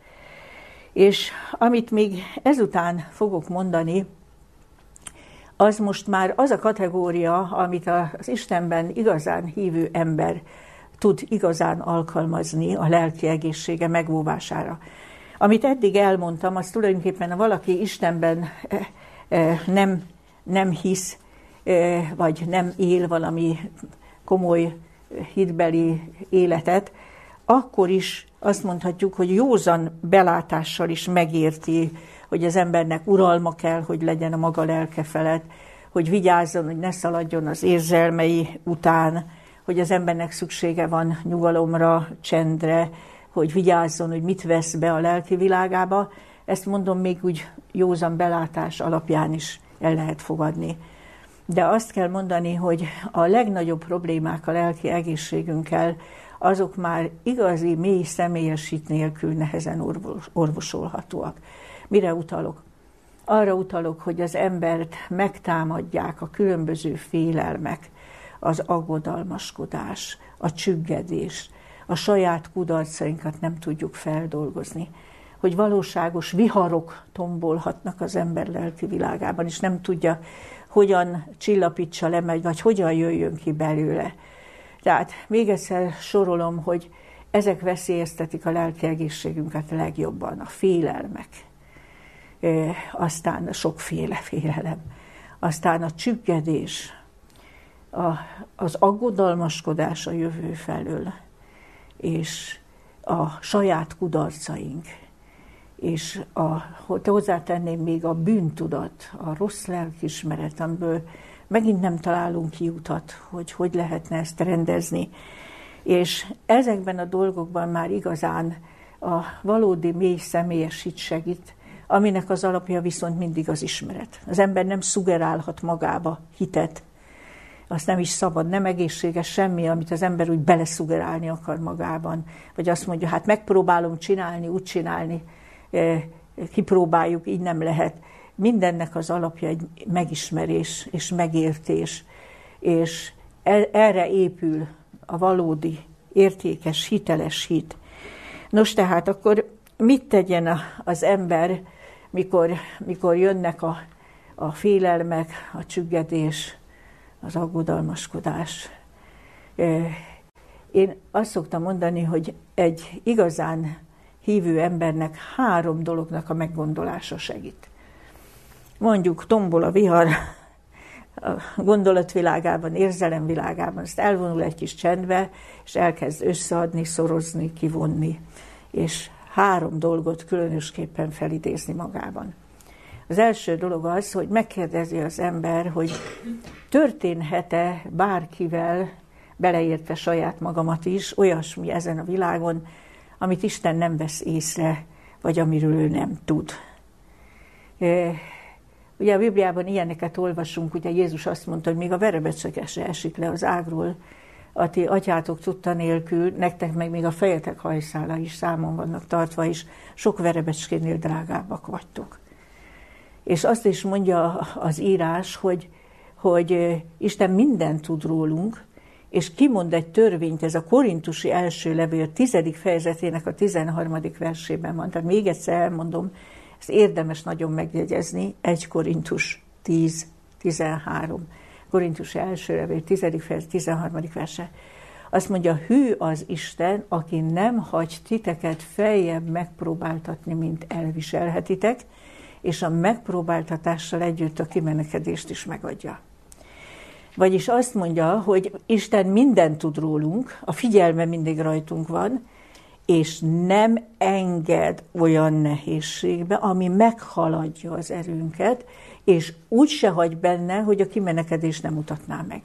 És amit még ezután fogok mondani, az most már az a kategória, amit az Istenben igazán hívő ember tud igazán alkalmazni a lelki egészsége megóvására. Amit eddig elmondtam, az tulajdonképpen ha valaki Istenben eh, eh, nem, nem hisz, eh, vagy nem él valami komoly hitbeli életet, akkor is azt mondhatjuk, hogy józan belátással is megérti, hogy az embernek uralma kell, hogy legyen a maga lelke felett, hogy vigyázzon, hogy ne szaladjon az érzelmei után, hogy az embernek szüksége van nyugalomra, csendre, hogy vigyázzon, hogy mit vesz be a lelki világába. Ezt mondom még úgy józan belátás alapján is el lehet fogadni. De azt kell mondani, hogy a legnagyobb problémák a lelki egészségünkkel, azok már igazi, mély személyesít nélkül nehezen orvosolhatóak. Mire utalok? Arra utalok, hogy az embert megtámadják a különböző félelmek, az aggodalmaskodás, a csüggedés, a saját kudarcainkat nem tudjuk feldolgozni, hogy valóságos viharok tombolhatnak az ember lelki világában, és nem tudja, hogyan csillapítsa le vagy hogyan jöjjön ki belőle. Tehát még egyszer sorolom, hogy ezek veszélyeztetik a lelki egészségünket legjobban, a félelmek, aztán sokféle félelem, aztán a csüggedés, a, az aggodalmaskodás a jövő felől, és a saját kudarcaink, és a, hozzátenném még a bűntudat, a rossz lelkismeret, amiből megint nem találunk kiutat, hogy hogy lehetne ezt rendezni. És ezekben a dolgokban már igazán a valódi mély személyesít segít, aminek az alapja viszont mindig az ismeret. Az ember nem szugerálhat magába hitet, azt nem is szabad, nem egészséges semmi, amit az ember úgy beleszugerálni akar magában. Vagy azt mondja, hát megpróbálom csinálni, úgy csinálni, kipróbáljuk, így nem lehet. Mindennek az alapja egy megismerés és megértés, és erre épül a valódi, értékes, hiteles hit. Nos, tehát akkor mit tegyen az ember, mikor, mikor jönnek a, a félelmek, a csüggedés, az aggodalmaskodás. Én azt szoktam mondani, hogy egy igazán hívő embernek három dolognak a meggondolása segít. Mondjuk tombol a vihar a gondolatvilágában, érzelemvilágában, azt elvonul egy kis csendbe, és elkezd összeadni, szorozni, kivonni, és három dolgot különösképpen felidézni magában. Az első dolog az, hogy megkérdezi az ember, hogy történhet-e bárkivel, beleértve saját magamat is, olyasmi ezen a világon, amit Isten nem vesz észre, vagy amiről ő nem tud. Ugye a Bibliában ilyeneket olvasunk, ugye Jézus azt mondta, hogy még a verebecseke se esik le az ágról, a ti atyátok tudta nélkül, nektek meg még a fejetek hajszála is számon vannak tartva, és sok verebecskénél drágábbak vagytok. És azt is mondja az írás, hogy, hogy Isten mindent tud rólunk, és kimond egy törvényt, ez a korintusi első levél tizedik fejezetének a 13. versében van. Tehát még egyszer elmondom, ezt érdemes nagyon megjegyezni, 1 Korintus 10, 13. Korintus első levél, 10. fejezet, 13. verse. Azt mondja, hű az Isten, aki nem hagy titeket feljebb megpróbáltatni, mint elviselhetitek, és a megpróbáltatással együtt a kimenekedést is megadja. Vagyis azt mondja, hogy Isten mindent tud rólunk, a figyelme mindig rajtunk van, és nem enged olyan nehézségbe, ami meghaladja az erőnket, és úgy se hagy benne, hogy a kimenekedés nem mutatná meg.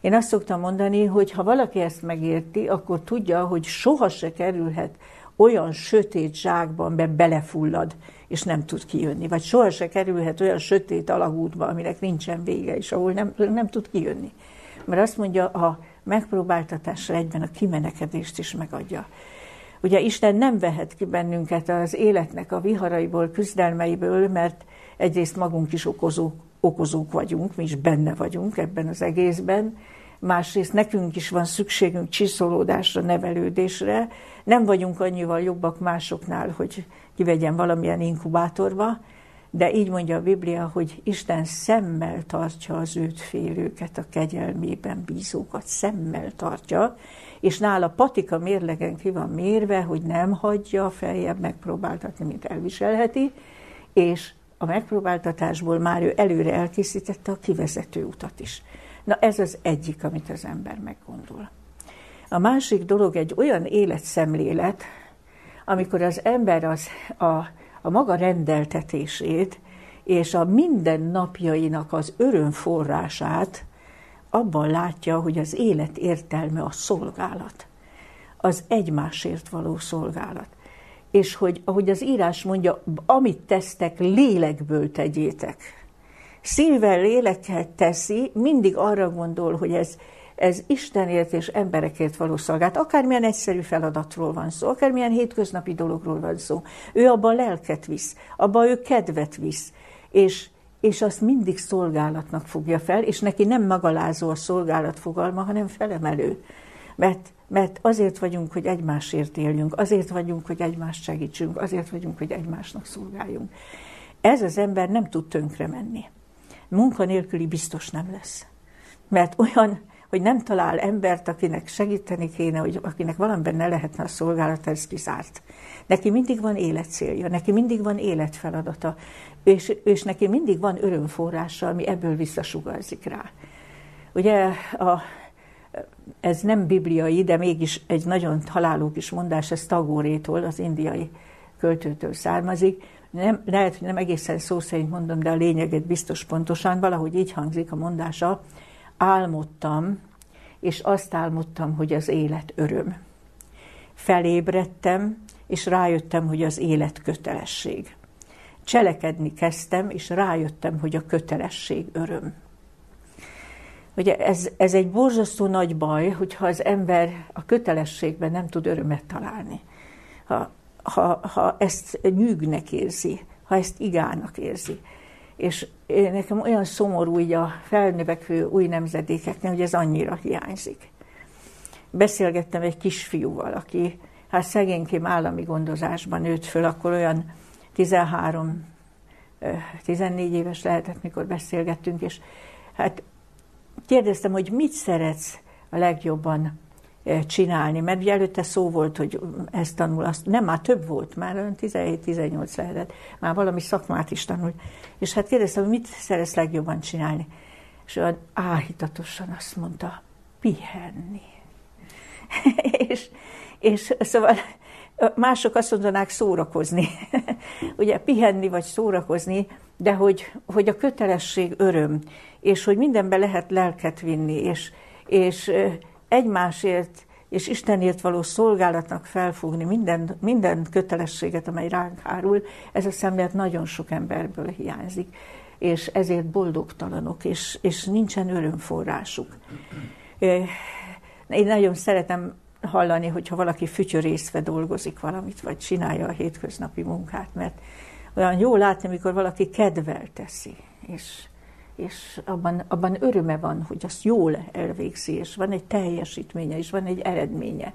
Én azt szoktam mondani, hogy ha valaki ezt megérti, akkor tudja, hogy soha se kerülhet olyan sötét zsákban be belefullad, és nem tud kijönni. Vagy soha se kerülhet olyan sötét alagútba, aminek nincsen vége, és ahol nem, nem tud kijönni. Mert azt mondja, a megpróbáltatásra egyben a kimenekedést is megadja. Ugye Isten nem vehet ki bennünket az életnek a viharaiból, küzdelmeiből, mert egyrészt magunk is okozók, okozók vagyunk, mi is benne vagyunk ebben az egészben, másrészt nekünk is van szükségünk csiszolódásra, nevelődésre, nem vagyunk annyival jobbak másoknál, hogy kivegyen valamilyen inkubátorba, de így mondja a Biblia, hogy Isten szemmel tartja az őt félőket, a kegyelmében bízókat, szemmel tartja, és nála patika mérlegen ki van mérve, hogy nem hagyja feljebb megpróbáltatni, mint elviselheti, és a megpróbáltatásból már ő előre elkészítette a kivezető utat is. Na ez az egyik, amit az ember meggondol. A másik dolog egy olyan életszemlélet, amikor az ember az a, a maga rendeltetését és a minden napjainak az örömforrását abban látja, hogy az élet értelme a szolgálat, az egymásért való szolgálat. És hogy, ahogy az írás mondja, amit tesztek, lélekből tegyétek, szívvel, lélekkel teszi, mindig arra gondol, hogy ez, ez Istenért és emberekért való szolgált. Akármilyen egyszerű feladatról van szó, akármilyen hétköznapi dologról van szó. Ő abban lelket visz, abban ő kedvet visz, és, és azt mindig szolgálatnak fogja fel, és neki nem magalázó a szolgálat fogalma, hanem felemelő. Mert, mert azért vagyunk, hogy egymásért éljünk, azért vagyunk, hogy egymást segítsünk, azért vagyunk, hogy egymásnak szolgáljunk. Ez az ember nem tud tönkre menni. Munkanélküli biztos nem lesz. Mert olyan, hogy nem talál embert, akinek segíteni kéne, hogy akinek valamiben ne lehetne a szolgálat, ez kizárt. Neki mindig van életcélja, neki mindig van életfeladata, és, és neki mindig van örömforrása, ami ebből visszasugarzik rá. Ugye a, ez nem bibliai, de mégis egy nagyon találó kis mondás, ez Tagórétól, az indiai költőtől származik. Nem, lehet, hogy nem egészen szó szerint mondom, de a lényeget biztos pontosan, valahogy így hangzik a mondása, álmodtam, és azt álmodtam, hogy az élet öröm. Felébredtem, és rájöttem, hogy az élet kötelesség. Cselekedni kezdtem, és rájöttem, hogy a kötelesség öröm. Ugye ez, ez egy borzasztó nagy baj, hogyha az ember a kötelességben nem tud örömet találni. Ha, ha, ha ezt nyűgnek érzi, ha ezt igának érzi. És nekem olyan szomorú így a felnövekvő új nemzedékeknek, hogy ez annyira hiányzik. Beszélgettem egy kisfiúval, aki hát szegénykém állami gondozásban nőtt föl, akkor olyan 13 14 éves lehetett, mikor beszélgettünk, és hát kérdeztem, hogy mit szeretsz a legjobban csinálni, mert ugye előtte szó volt, hogy ezt tanul, azt, nem, már több volt, már olyan 17-18 lehetett, már valami szakmát is tanult. És hát kérdeztem, hogy mit szeretsz legjobban csinálni. És olyan áhítatosan azt mondta, pihenni. [laughs] és, és szóval mások azt mondanák szórakozni. [laughs] Ugye pihenni vagy szórakozni, de hogy, hogy a kötelesség öröm, és hogy mindenbe lehet lelket vinni, és, és egymásért és Istenért való szolgálatnak felfogni minden, minden kötelességet, amely ránk hárul, ez a szemlélet nagyon sok emberből hiányzik, és ezért boldogtalanok, és, és nincsen örömforrásuk. Én nagyon szeretem hallani, hogyha valaki fütyörészve dolgozik valamit, vagy csinálja a hétköznapi munkát, mert olyan jó látni, amikor valaki kedvel teszi, és, és abban, abban öröme van, hogy azt jól elvégzi, és van egy teljesítménye, és van egy eredménye.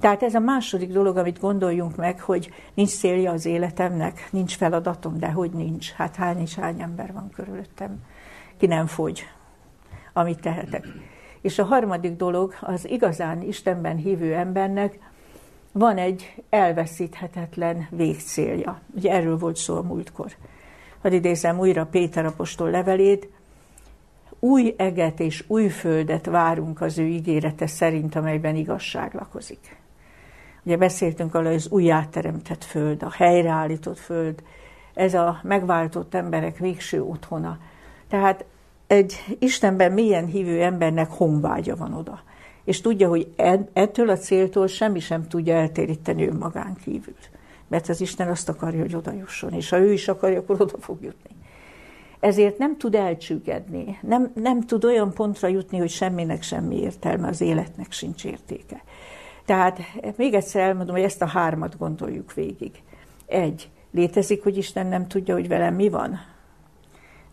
Tehát ez a második dolog, amit gondoljunk meg, hogy nincs célja az életemnek, nincs feladatom, de hogy nincs. Hát hány és hány ember van körülöttem, ki nem fogy, amit tehetek. És a harmadik dolog, az igazán Istenben hívő embernek van egy elveszíthetetlen végcélja. Ugye erről volt szó a múltkor. Hadd idézem újra Péter apostol levelét. Új eget és új földet várunk az ő ígérete szerint, amelyben igazság lakozik. Ugye beszéltünk arra, az újjáteremtett föld, a helyreállított föld, ez a megváltott emberek végső otthona. Tehát egy Istenben mélyen hívő embernek honvágya van oda. És tudja, hogy ettől a céltól semmi sem tudja eltéríteni önmagán kívül. Mert az Isten azt akarja, hogy oda jusson, és ha ő is akarja, akkor oda fog jutni. Ezért nem tud elcsüggedni, nem, nem tud olyan pontra jutni, hogy semminek semmi értelme, az életnek sincs értéke. Tehát még egyszer elmondom, hogy ezt a hármat gondoljuk végig. Egy, létezik, hogy Isten nem tudja, hogy velem mi van?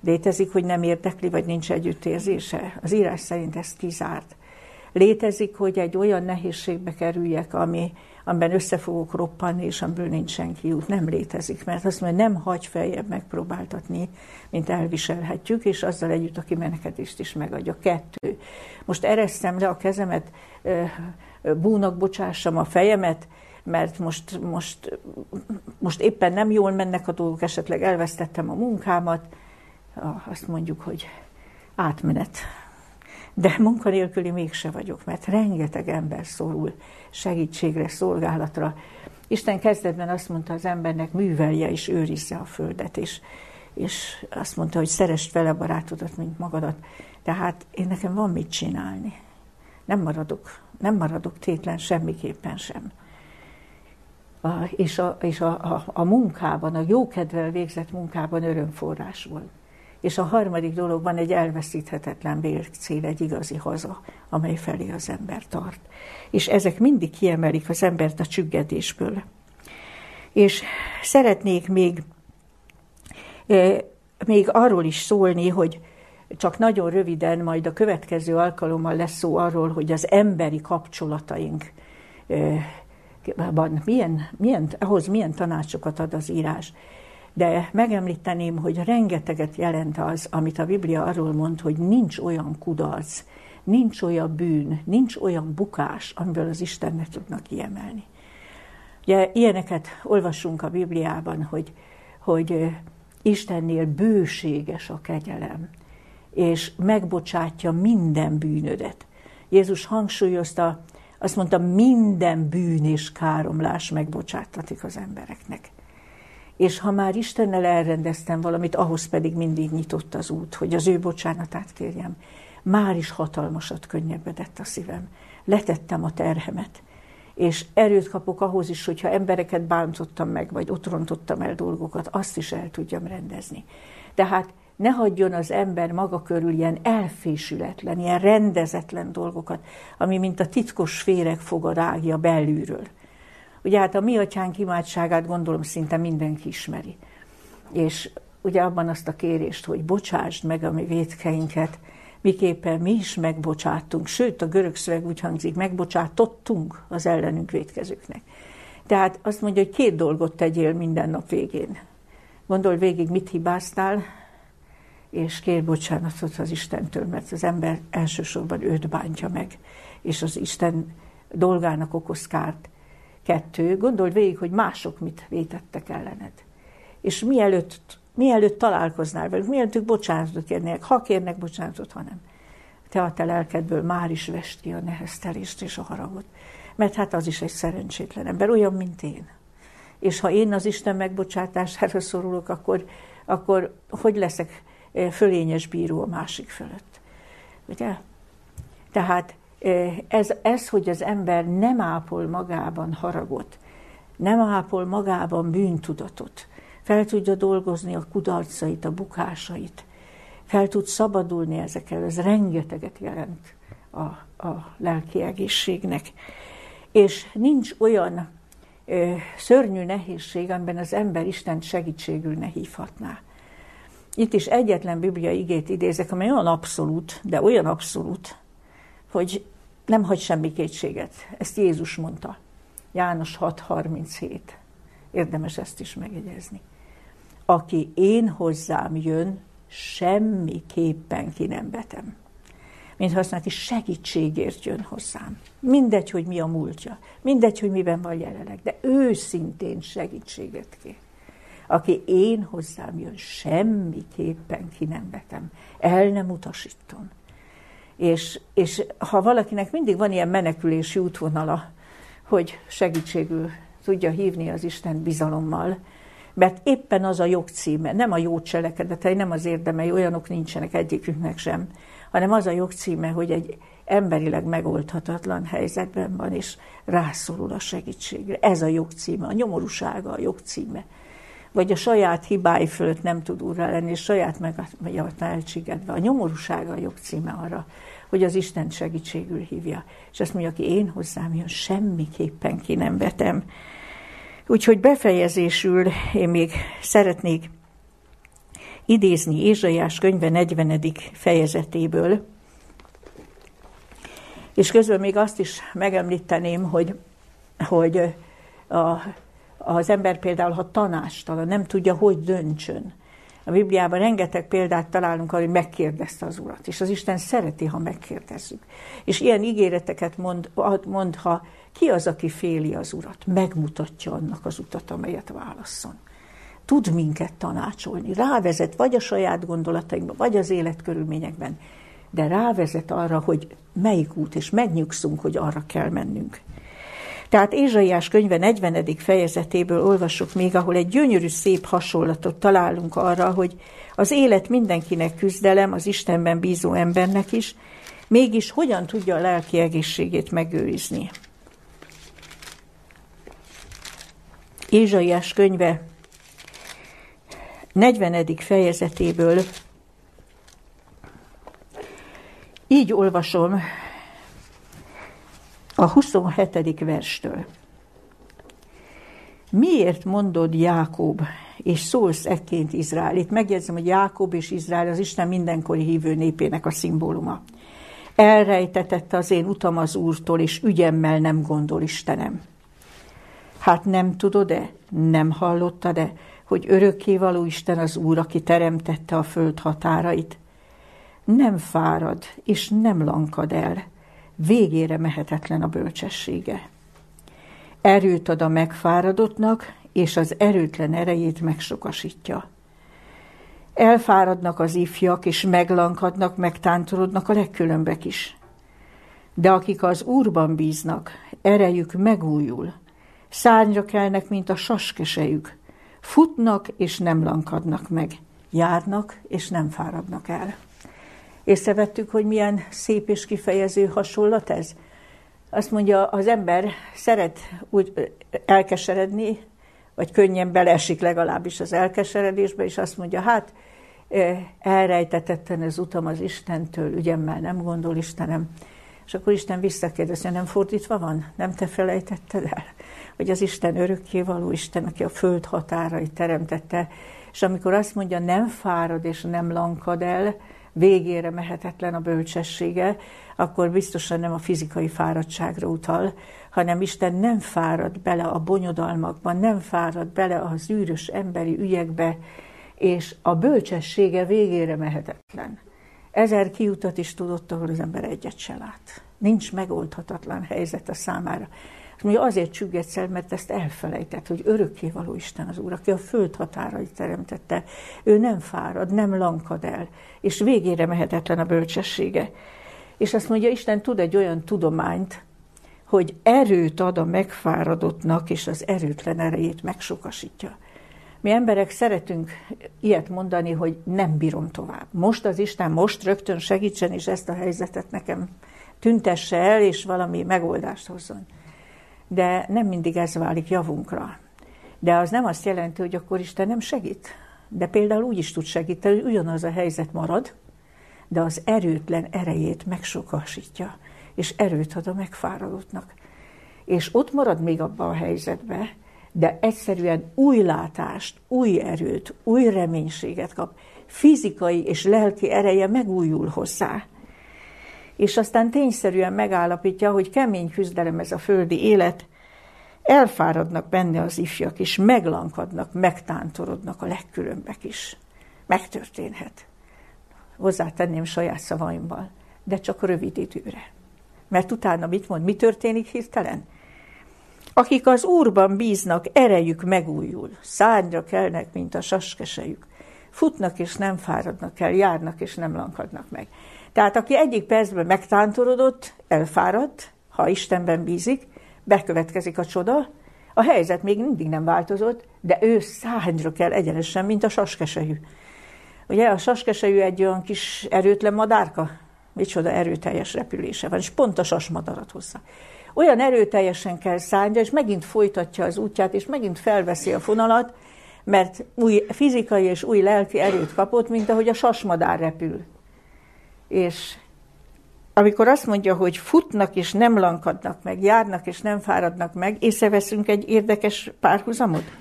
Létezik, hogy nem érdekli, vagy nincs együttérzése? Az írás szerint ez kizárt. Létezik, hogy egy olyan nehézségbe kerüljek, ami, amiben össze fogok roppanni, és amiből nincs senki út. Nem létezik, mert azt mondja, nem hagy feljebb megpróbáltatni, mint elviselhetjük, és azzal együtt a kimeneketést is megadja. Kettő. Most eresztem le a kezemet, búnak bocsássam a fejemet, mert most, most, most éppen nem jól mennek a dolgok, esetleg elvesztettem a munkámat, azt mondjuk, hogy átmenet. De munkanélküli mégse vagyok, mert rengeteg ember szorul segítségre, szolgálatra. Isten kezdetben azt mondta az embernek, művelje és őrizze a földet, és, és azt mondta, hogy szerest vele barátodat, mint magadat. Tehát én nekem van mit csinálni. Nem maradok, nem maradok tétlen semmiképpen sem. A, és a, és a, a, a munkában, a jókedvel végzett munkában örömforrás volt és a harmadik dologban egy elveszíthetetlen végcél, egy igazi haza, amely felé az ember tart. És ezek mindig kiemelik az embert a csüggedésből. És szeretnék még, még arról is szólni, hogy csak nagyon röviden, majd a következő alkalommal lesz szó arról, hogy az emberi kapcsolataink milyen, milyen, ahhoz milyen tanácsokat ad az írás. De megemlíteném, hogy rengeteget jelent az, amit a Biblia arról mond, hogy nincs olyan kudarc, nincs olyan bűn, nincs olyan bukás, amiből az Isten ne tudnak kiemelni. Ugye ilyeneket olvasunk a Bibliában, hogy, hogy Istennél bőséges a kegyelem, és megbocsátja minden bűnödet. Jézus hangsúlyozta, azt mondta, minden bűn és káromlás megbocsátatik az embereknek. És ha már Istennel elrendeztem valamit, ahhoz pedig mindig nyitott az út, hogy az ő bocsánatát kérjem. Már is hatalmasat könnyebbedett a szívem. Letettem a terhemet. És erőt kapok ahhoz is, hogyha embereket bántottam meg, vagy ott el dolgokat, azt is el tudjam rendezni. Tehát ne hagyjon az ember maga körül ilyen elfésületlen, ilyen rendezetlen dolgokat, ami mint a titkos féreg fogad ágja belülről. Ugye hát a mi atyánk imádságát gondolom szinte mindenki ismeri. És ugye abban azt a kérést, hogy bocsásd meg a mi védkeinket, miképpen mi is megbocsátunk, sőt a görög szöveg úgy hangzik, megbocsátottunk az ellenünk védkezőknek. Tehát azt mondja, hogy két dolgot tegyél minden nap végén. Gondol végig, mit hibáztál, és kér bocsánatot az Istentől, mert az ember elsősorban őt bántja meg, és az Isten dolgának okoz kárt. Kettő, gondold végig, hogy mások mit vétettek ellened. És mielőtt, mielőtt találkoznál velük, mielőtt ők bocsánatot kérnék, ha kérnek bocsánatot, ha nem. Te a te lelkedből már is vest ki a neheztelést és a haragot. Mert hát az is egy szerencsétlen ember, olyan, mint én. És ha én az Isten megbocsátására szorulok, akkor, akkor hogy leszek fölényes bíró a másik fölött. Ugye? Tehát ez, ez, hogy az ember nem ápol magában haragot, nem ápol magában bűntudatot, fel tudja dolgozni a kudarcait, a bukásait, fel tud szabadulni ezekkel, ez rengeteget jelent a, a lelki egészségnek. És nincs olyan ö, szörnyű nehézség, amiben az ember Isten segítségül ne hívhatná. Itt is egyetlen biblia igét idézek, amely olyan abszolút, de olyan abszolút, hogy nem hagy semmi kétséget. Ezt Jézus mondta. János 6.37. Érdemes ezt is megjegyezni. Aki én hozzám jön, semmiképpen ki nem betem. Mint használati segítségért jön hozzám. Mindegy, hogy mi a múltja, mindegy, hogy miben van jelenleg, de őszintén segítséget kér aki én hozzám jön, semmiképpen ki nem vetem, el nem utasítom. És, és ha valakinek mindig van ilyen menekülési útvonala, hogy segítségül tudja hívni az Isten bizalommal, mert éppen az a jogcíme, nem a jó cselekedetei, nem az érdemei, olyanok nincsenek egyikünknek sem, hanem az a jogcíme, hogy egy emberileg megoldhatatlan helyzetben van, és rászorul a segítségre. Ez a jogcíme, a nyomorúsága a jogcíme vagy a saját hibái fölött nem tud úrra lenni, és saját megadta elcsigedve. A nyomorúsága a jogcíme arra, hogy az Isten segítségül hívja. És azt mondja, aki én hozzám jön, semmiképpen ki nem vetem. Úgyhogy befejezésül én még szeretnék idézni Ézsaiás könyve 40. fejezetéből, és közben még azt is megemlíteném, hogy, hogy a az ember például, ha tanástalan, nem tudja, hogy döntsön. A Bibliában rengeteg példát találunk arra, hogy megkérdezte az Urat, és az Isten szereti, ha megkérdezzük. És ilyen ígéreteket mond, mond, ha ki az, aki féli az Urat, megmutatja annak az utat, amelyet válasszon. Tud minket tanácsolni, rávezet vagy a saját gondolatainkban, vagy az életkörülményekben, de rávezet arra, hogy melyik út, és megnyugszunk, hogy arra kell mennünk. Tehát Ézsaiás könyve 40. fejezetéből olvasok még, ahol egy gyönyörű szép hasonlatot találunk arra, hogy az élet mindenkinek küzdelem, az Istenben bízó embernek is, mégis hogyan tudja a lelki egészségét megőrizni. Ézsaiás könyve 40. fejezetéből így olvasom a 27. verstől. Miért mondod Jákob, és szólsz ekként Izrael? Itt megjegyzem, hogy Jákob és Izrael az Isten mindenkori hívő népének a szimbóluma. Elrejtetette az én utam az Úrtól, és ügyemmel nem gondol Istenem. Hát nem tudod-e, nem hallottad-e, hogy örökkévaló Isten az Úr, aki teremtette a föld határait? Nem fárad, és nem lankad el, végére mehetetlen a bölcsessége. Erőt ad a megfáradottnak, és az erőtlen erejét megsokasítja. Elfáradnak az ifjak, és meglankadnak, megtántorodnak a legkülönbek is. De akik az Úrban bíznak, erejük megújul, szárnyra kelnek, mint a saskesejük, futnak, és nem lankadnak meg, járnak, és nem fáradnak el. Észrevettük, hogy milyen szép és kifejező hasonlat ez? Azt mondja, az ember szeret úgy elkeseredni, vagy könnyen beleesik legalábbis az elkeseredésbe, és azt mondja, hát elrejtetetten az utam az Istentől, ügyemmel nem gondol Istenem. És akkor Isten visszakérdezi, nem fordítva van? Nem te felejtetted el? Hogy az Isten örökkévaló Isten, aki a föld határait teremtette, és amikor azt mondja, nem fárad és nem lankad el, végére mehetetlen a bölcsessége, akkor biztosan nem a fizikai fáradtságra utal, hanem Isten nem fárad bele a bonyodalmakban, nem fárad bele az űrös emberi ügyekbe, és a bölcsessége végére mehetetlen. Ezer kiutat is tudott, ahol az ember egyet se lát. Nincs megoldhatatlan helyzet a számára. És mondja, azért csüggetsz el, mert ezt elfelejtett, hogy örökké való Isten az Úr, aki a föld határait teremtette. Ő nem fárad, nem lankad el, és végére mehetetlen a bölcsessége. És azt mondja, Isten tud egy olyan tudományt, hogy erőt ad a megfáradottnak, és az erőtlen erejét megsokasítja. Mi emberek szeretünk ilyet mondani, hogy nem bírom tovább. Most az Isten most rögtön segítsen, és ezt a helyzetet nekem tüntesse el, és valami megoldást hozzon. De nem mindig ez válik javunkra. De az nem azt jelenti, hogy akkor Isten nem segít. De például úgy is tud segíteni, hogy ugyanaz a helyzet marad, de az erőtlen erejét megsokasítja, és erőt ad a megfáradottnak. És ott marad még abban a helyzetben, de egyszerűen új látást, új erőt, új reménységet kap, fizikai és lelki ereje megújul hozzá. És aztán tényszerűen megállapítja, hogy kemény küzdelem ez a földi élet, elfáradnak benne az ifjak, és meglankadnak, megtántorodnak a legkülönbek is. Megtörténhet. Hozzátenném saját szavaimmal, de csak rövid időre. Mert utána mit mond, mi történik hirtelen? Akik az Úrban bíznak, erejük megújul, szárnyra kelnek, mint a saskesejük. Futnak és nem fáradnak el, járnak és nem lankadnak meg. Tehát aki egyik percben megtántorodott, elfáradt, ha Istenben bízik, bekövetkezik a csoda, a helyzet még mindig nem változott, de ő szárnyra kell egyenesen, mint a saskesejű. Ugye a saskesejű egy olyan kis erőtlen madárka, micsoda erőteljes repülése van, és pont a sasmadarat hozza olyan erőteljesen kell szállnia, és megint folytatja az útját, és megint felveszi a fonalat, mert új fizikai és új lelki erőt kapott, mint ahogy a sasmadár repül. És amikor azt mondja, hogy futnak és nem lankadnak meg, járnak és nem fáradnak meg, észreveszünk egy érdekes párhuzamot.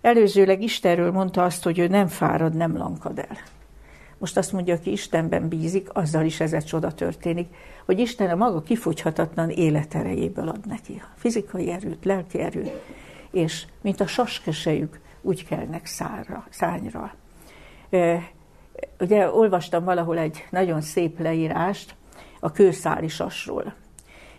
Előzőleg Istenről mondta azt, hogy ő nem fárad, nem lankad el. Most azt mondja, aki Istenben bízik, azzal is ez egy csoda történik, hogy Isten a maga kifogyhatatlan életerejéből ad neki. Fizikai erőt, lelki erőt, és mint a saskesejük, úgy kelnek szárra, szányra. Ugye olvastam valahol egy nagyon szép leírást a kőszáli sasról.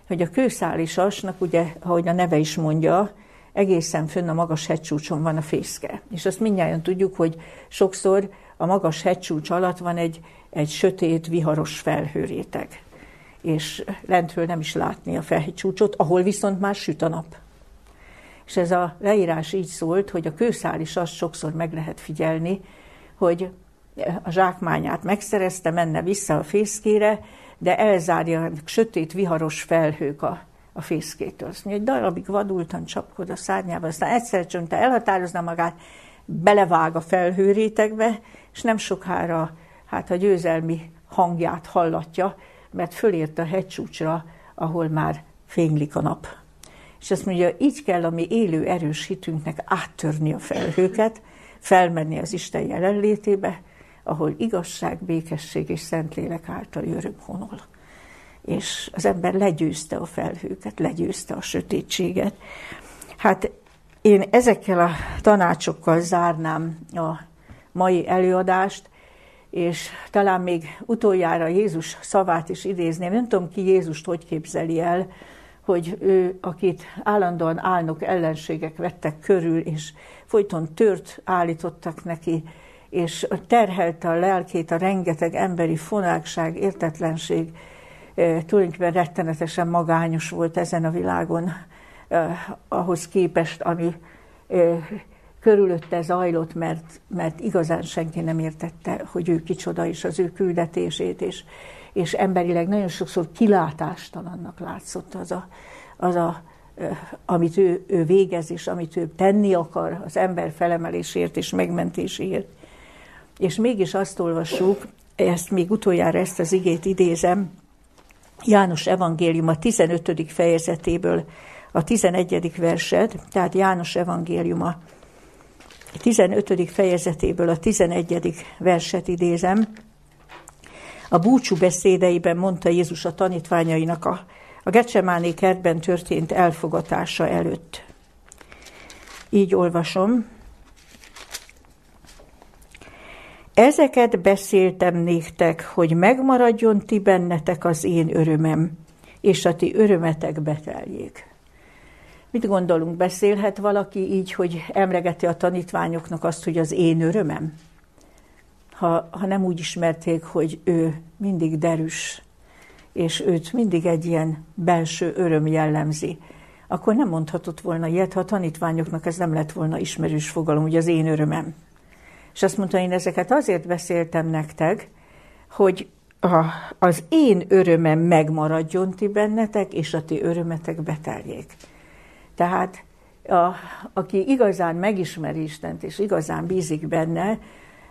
Hogy a kőszáli sasnak, ugye, ahogy a neve is mondja, egészen fönn a magas hegycsúcson van a fészke. És azt mindjárt tudjuk, hogy sokszor a magas hegycsúcs alatt van egy, egy sötét, viharos felhőréteg. És lentről nem is látni a felhegycsúcsot, ahol viszont már süt a nap. És ez a leírás így szólt, hogy a kőszál is azt sokszor meg lehet figyelni, hogy a zsákmányát megszerezte, menne vissza a fészkére, de elzárja sötét, viharos felhők a, a fészkétől. Azt mondja, egy darabig vadultan csapkod a szárnyába, aztán egyszer csak elhatározna magát, belevág a felhőrétegbe, és nem sokára hát a győzelmi hangját hallatja, mert fölért a hegycsúcsra, ahol már fénylik a nap. És azt mondja, így kell a mi élő erős hitünknek áttörni a felhőket, felmenni az Isten jelenlétébe, ahol igazság, békesség és szentlélek által öröm honol. És az ember legyőzte a felhőket, legyőzte a sötétséget. Hát én ezekkel a tanácsokkal zárnám a mai előadást, és talán még utoljára Jézus szavát is idézném. Nem tudom ki Jézust hogy képzeli el, hogy ő, akit állandóan álnok ellenségek vettek körül, és folyton tört állítottak neki, és terhelte a lelkét a rengeteg emberi fonákság, értetlenség, tulajdonképpen rettenetesen magányos volt ezen a világon, ahhoz képest, ami körülötte zajlott, mert, mert igazán senki nem értette, hogy ő kicsoda, és az ő küldetését, és, és emberileg nagyon sokszor kilátástalannak látszott az a, az a amit ő, ő végez, és amit ő tenni akar az ember felemelésért és megmentéséért. És mégis azt olvassuk, ezt még utoljára ezt az igét idézem, János evangélium a 15. fejezetéből a 11. verset, tehát János evangéliuma 15. fejezetéből a 11. verset idézem. A búcsú beszédeiben mondta Jézus a tanítványainak a, a Gecsemáné kertben történt elfogatása előtt. Így olvasom. Ezeket beszéltem néktek, hogy megmaradjon ti bennetek az én örömem, és a ti örömetek beteljék. Mit gondolunk, beszélhet valaki így, hogy emlegeti a tanítványoknak azt, hogy az én örömem? Ha, ha nem úgy ismerték, hogy ő mindig derűs, és őt mindig egy ilyen belső öröm jellemzi, akkor nem mondhatott volna ilyet, ha a tanítványoknak ez nem lett volna ismerős fogalom, hogy az én örömem. És azt mondta, én ezeket azért beszéltem nektek, hogy a, az én örömem megmaradjon ti bennetek, és a ti örömetek beteljék. Tehát a, aki igazán megismeri Istent, és igazán bízik benne,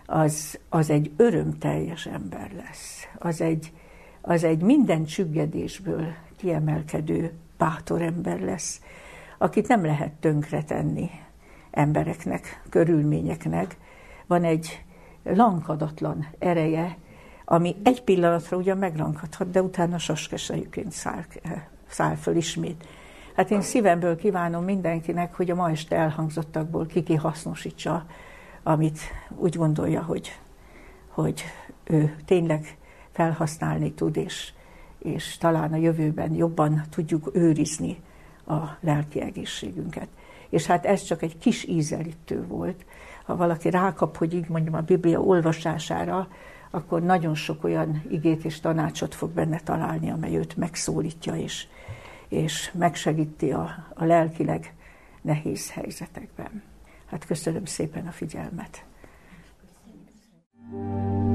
az, az egy örömteljes ember lesz. Az egy, az egy minden csüggedésből kiemelkedő, bátor ember lesz, akit nem lehet tönkretenni embereknek, körülményeknek. Van egy lankadatlan ereje, ami egy pillanatra ugyan meglankadhat, de utána saskesejüként száll, száll föl ismét. Hát én szívemből kívánom mindenkinek, hogy a ma este elhangzottakból kiki hasznosítsa, amit úgy gondolja, hogy, hogy ő tényleg felhasználni tud, és, és talán a jövőben jobban tudjuk őrizni a lelki egészségünket. És hát ez csak egy kis ízelítő volt. Ha valaki rákap, hogy így mondjam a Biblia olvasására, akkor nagyon sok olyan igét és tanácsot fog benne találni, amely őt megszólítja, és, és megsegíti a, a lelkileg nehéz helyzetekben. Hát köszönöm szépen a figyelmet. Köszönöm.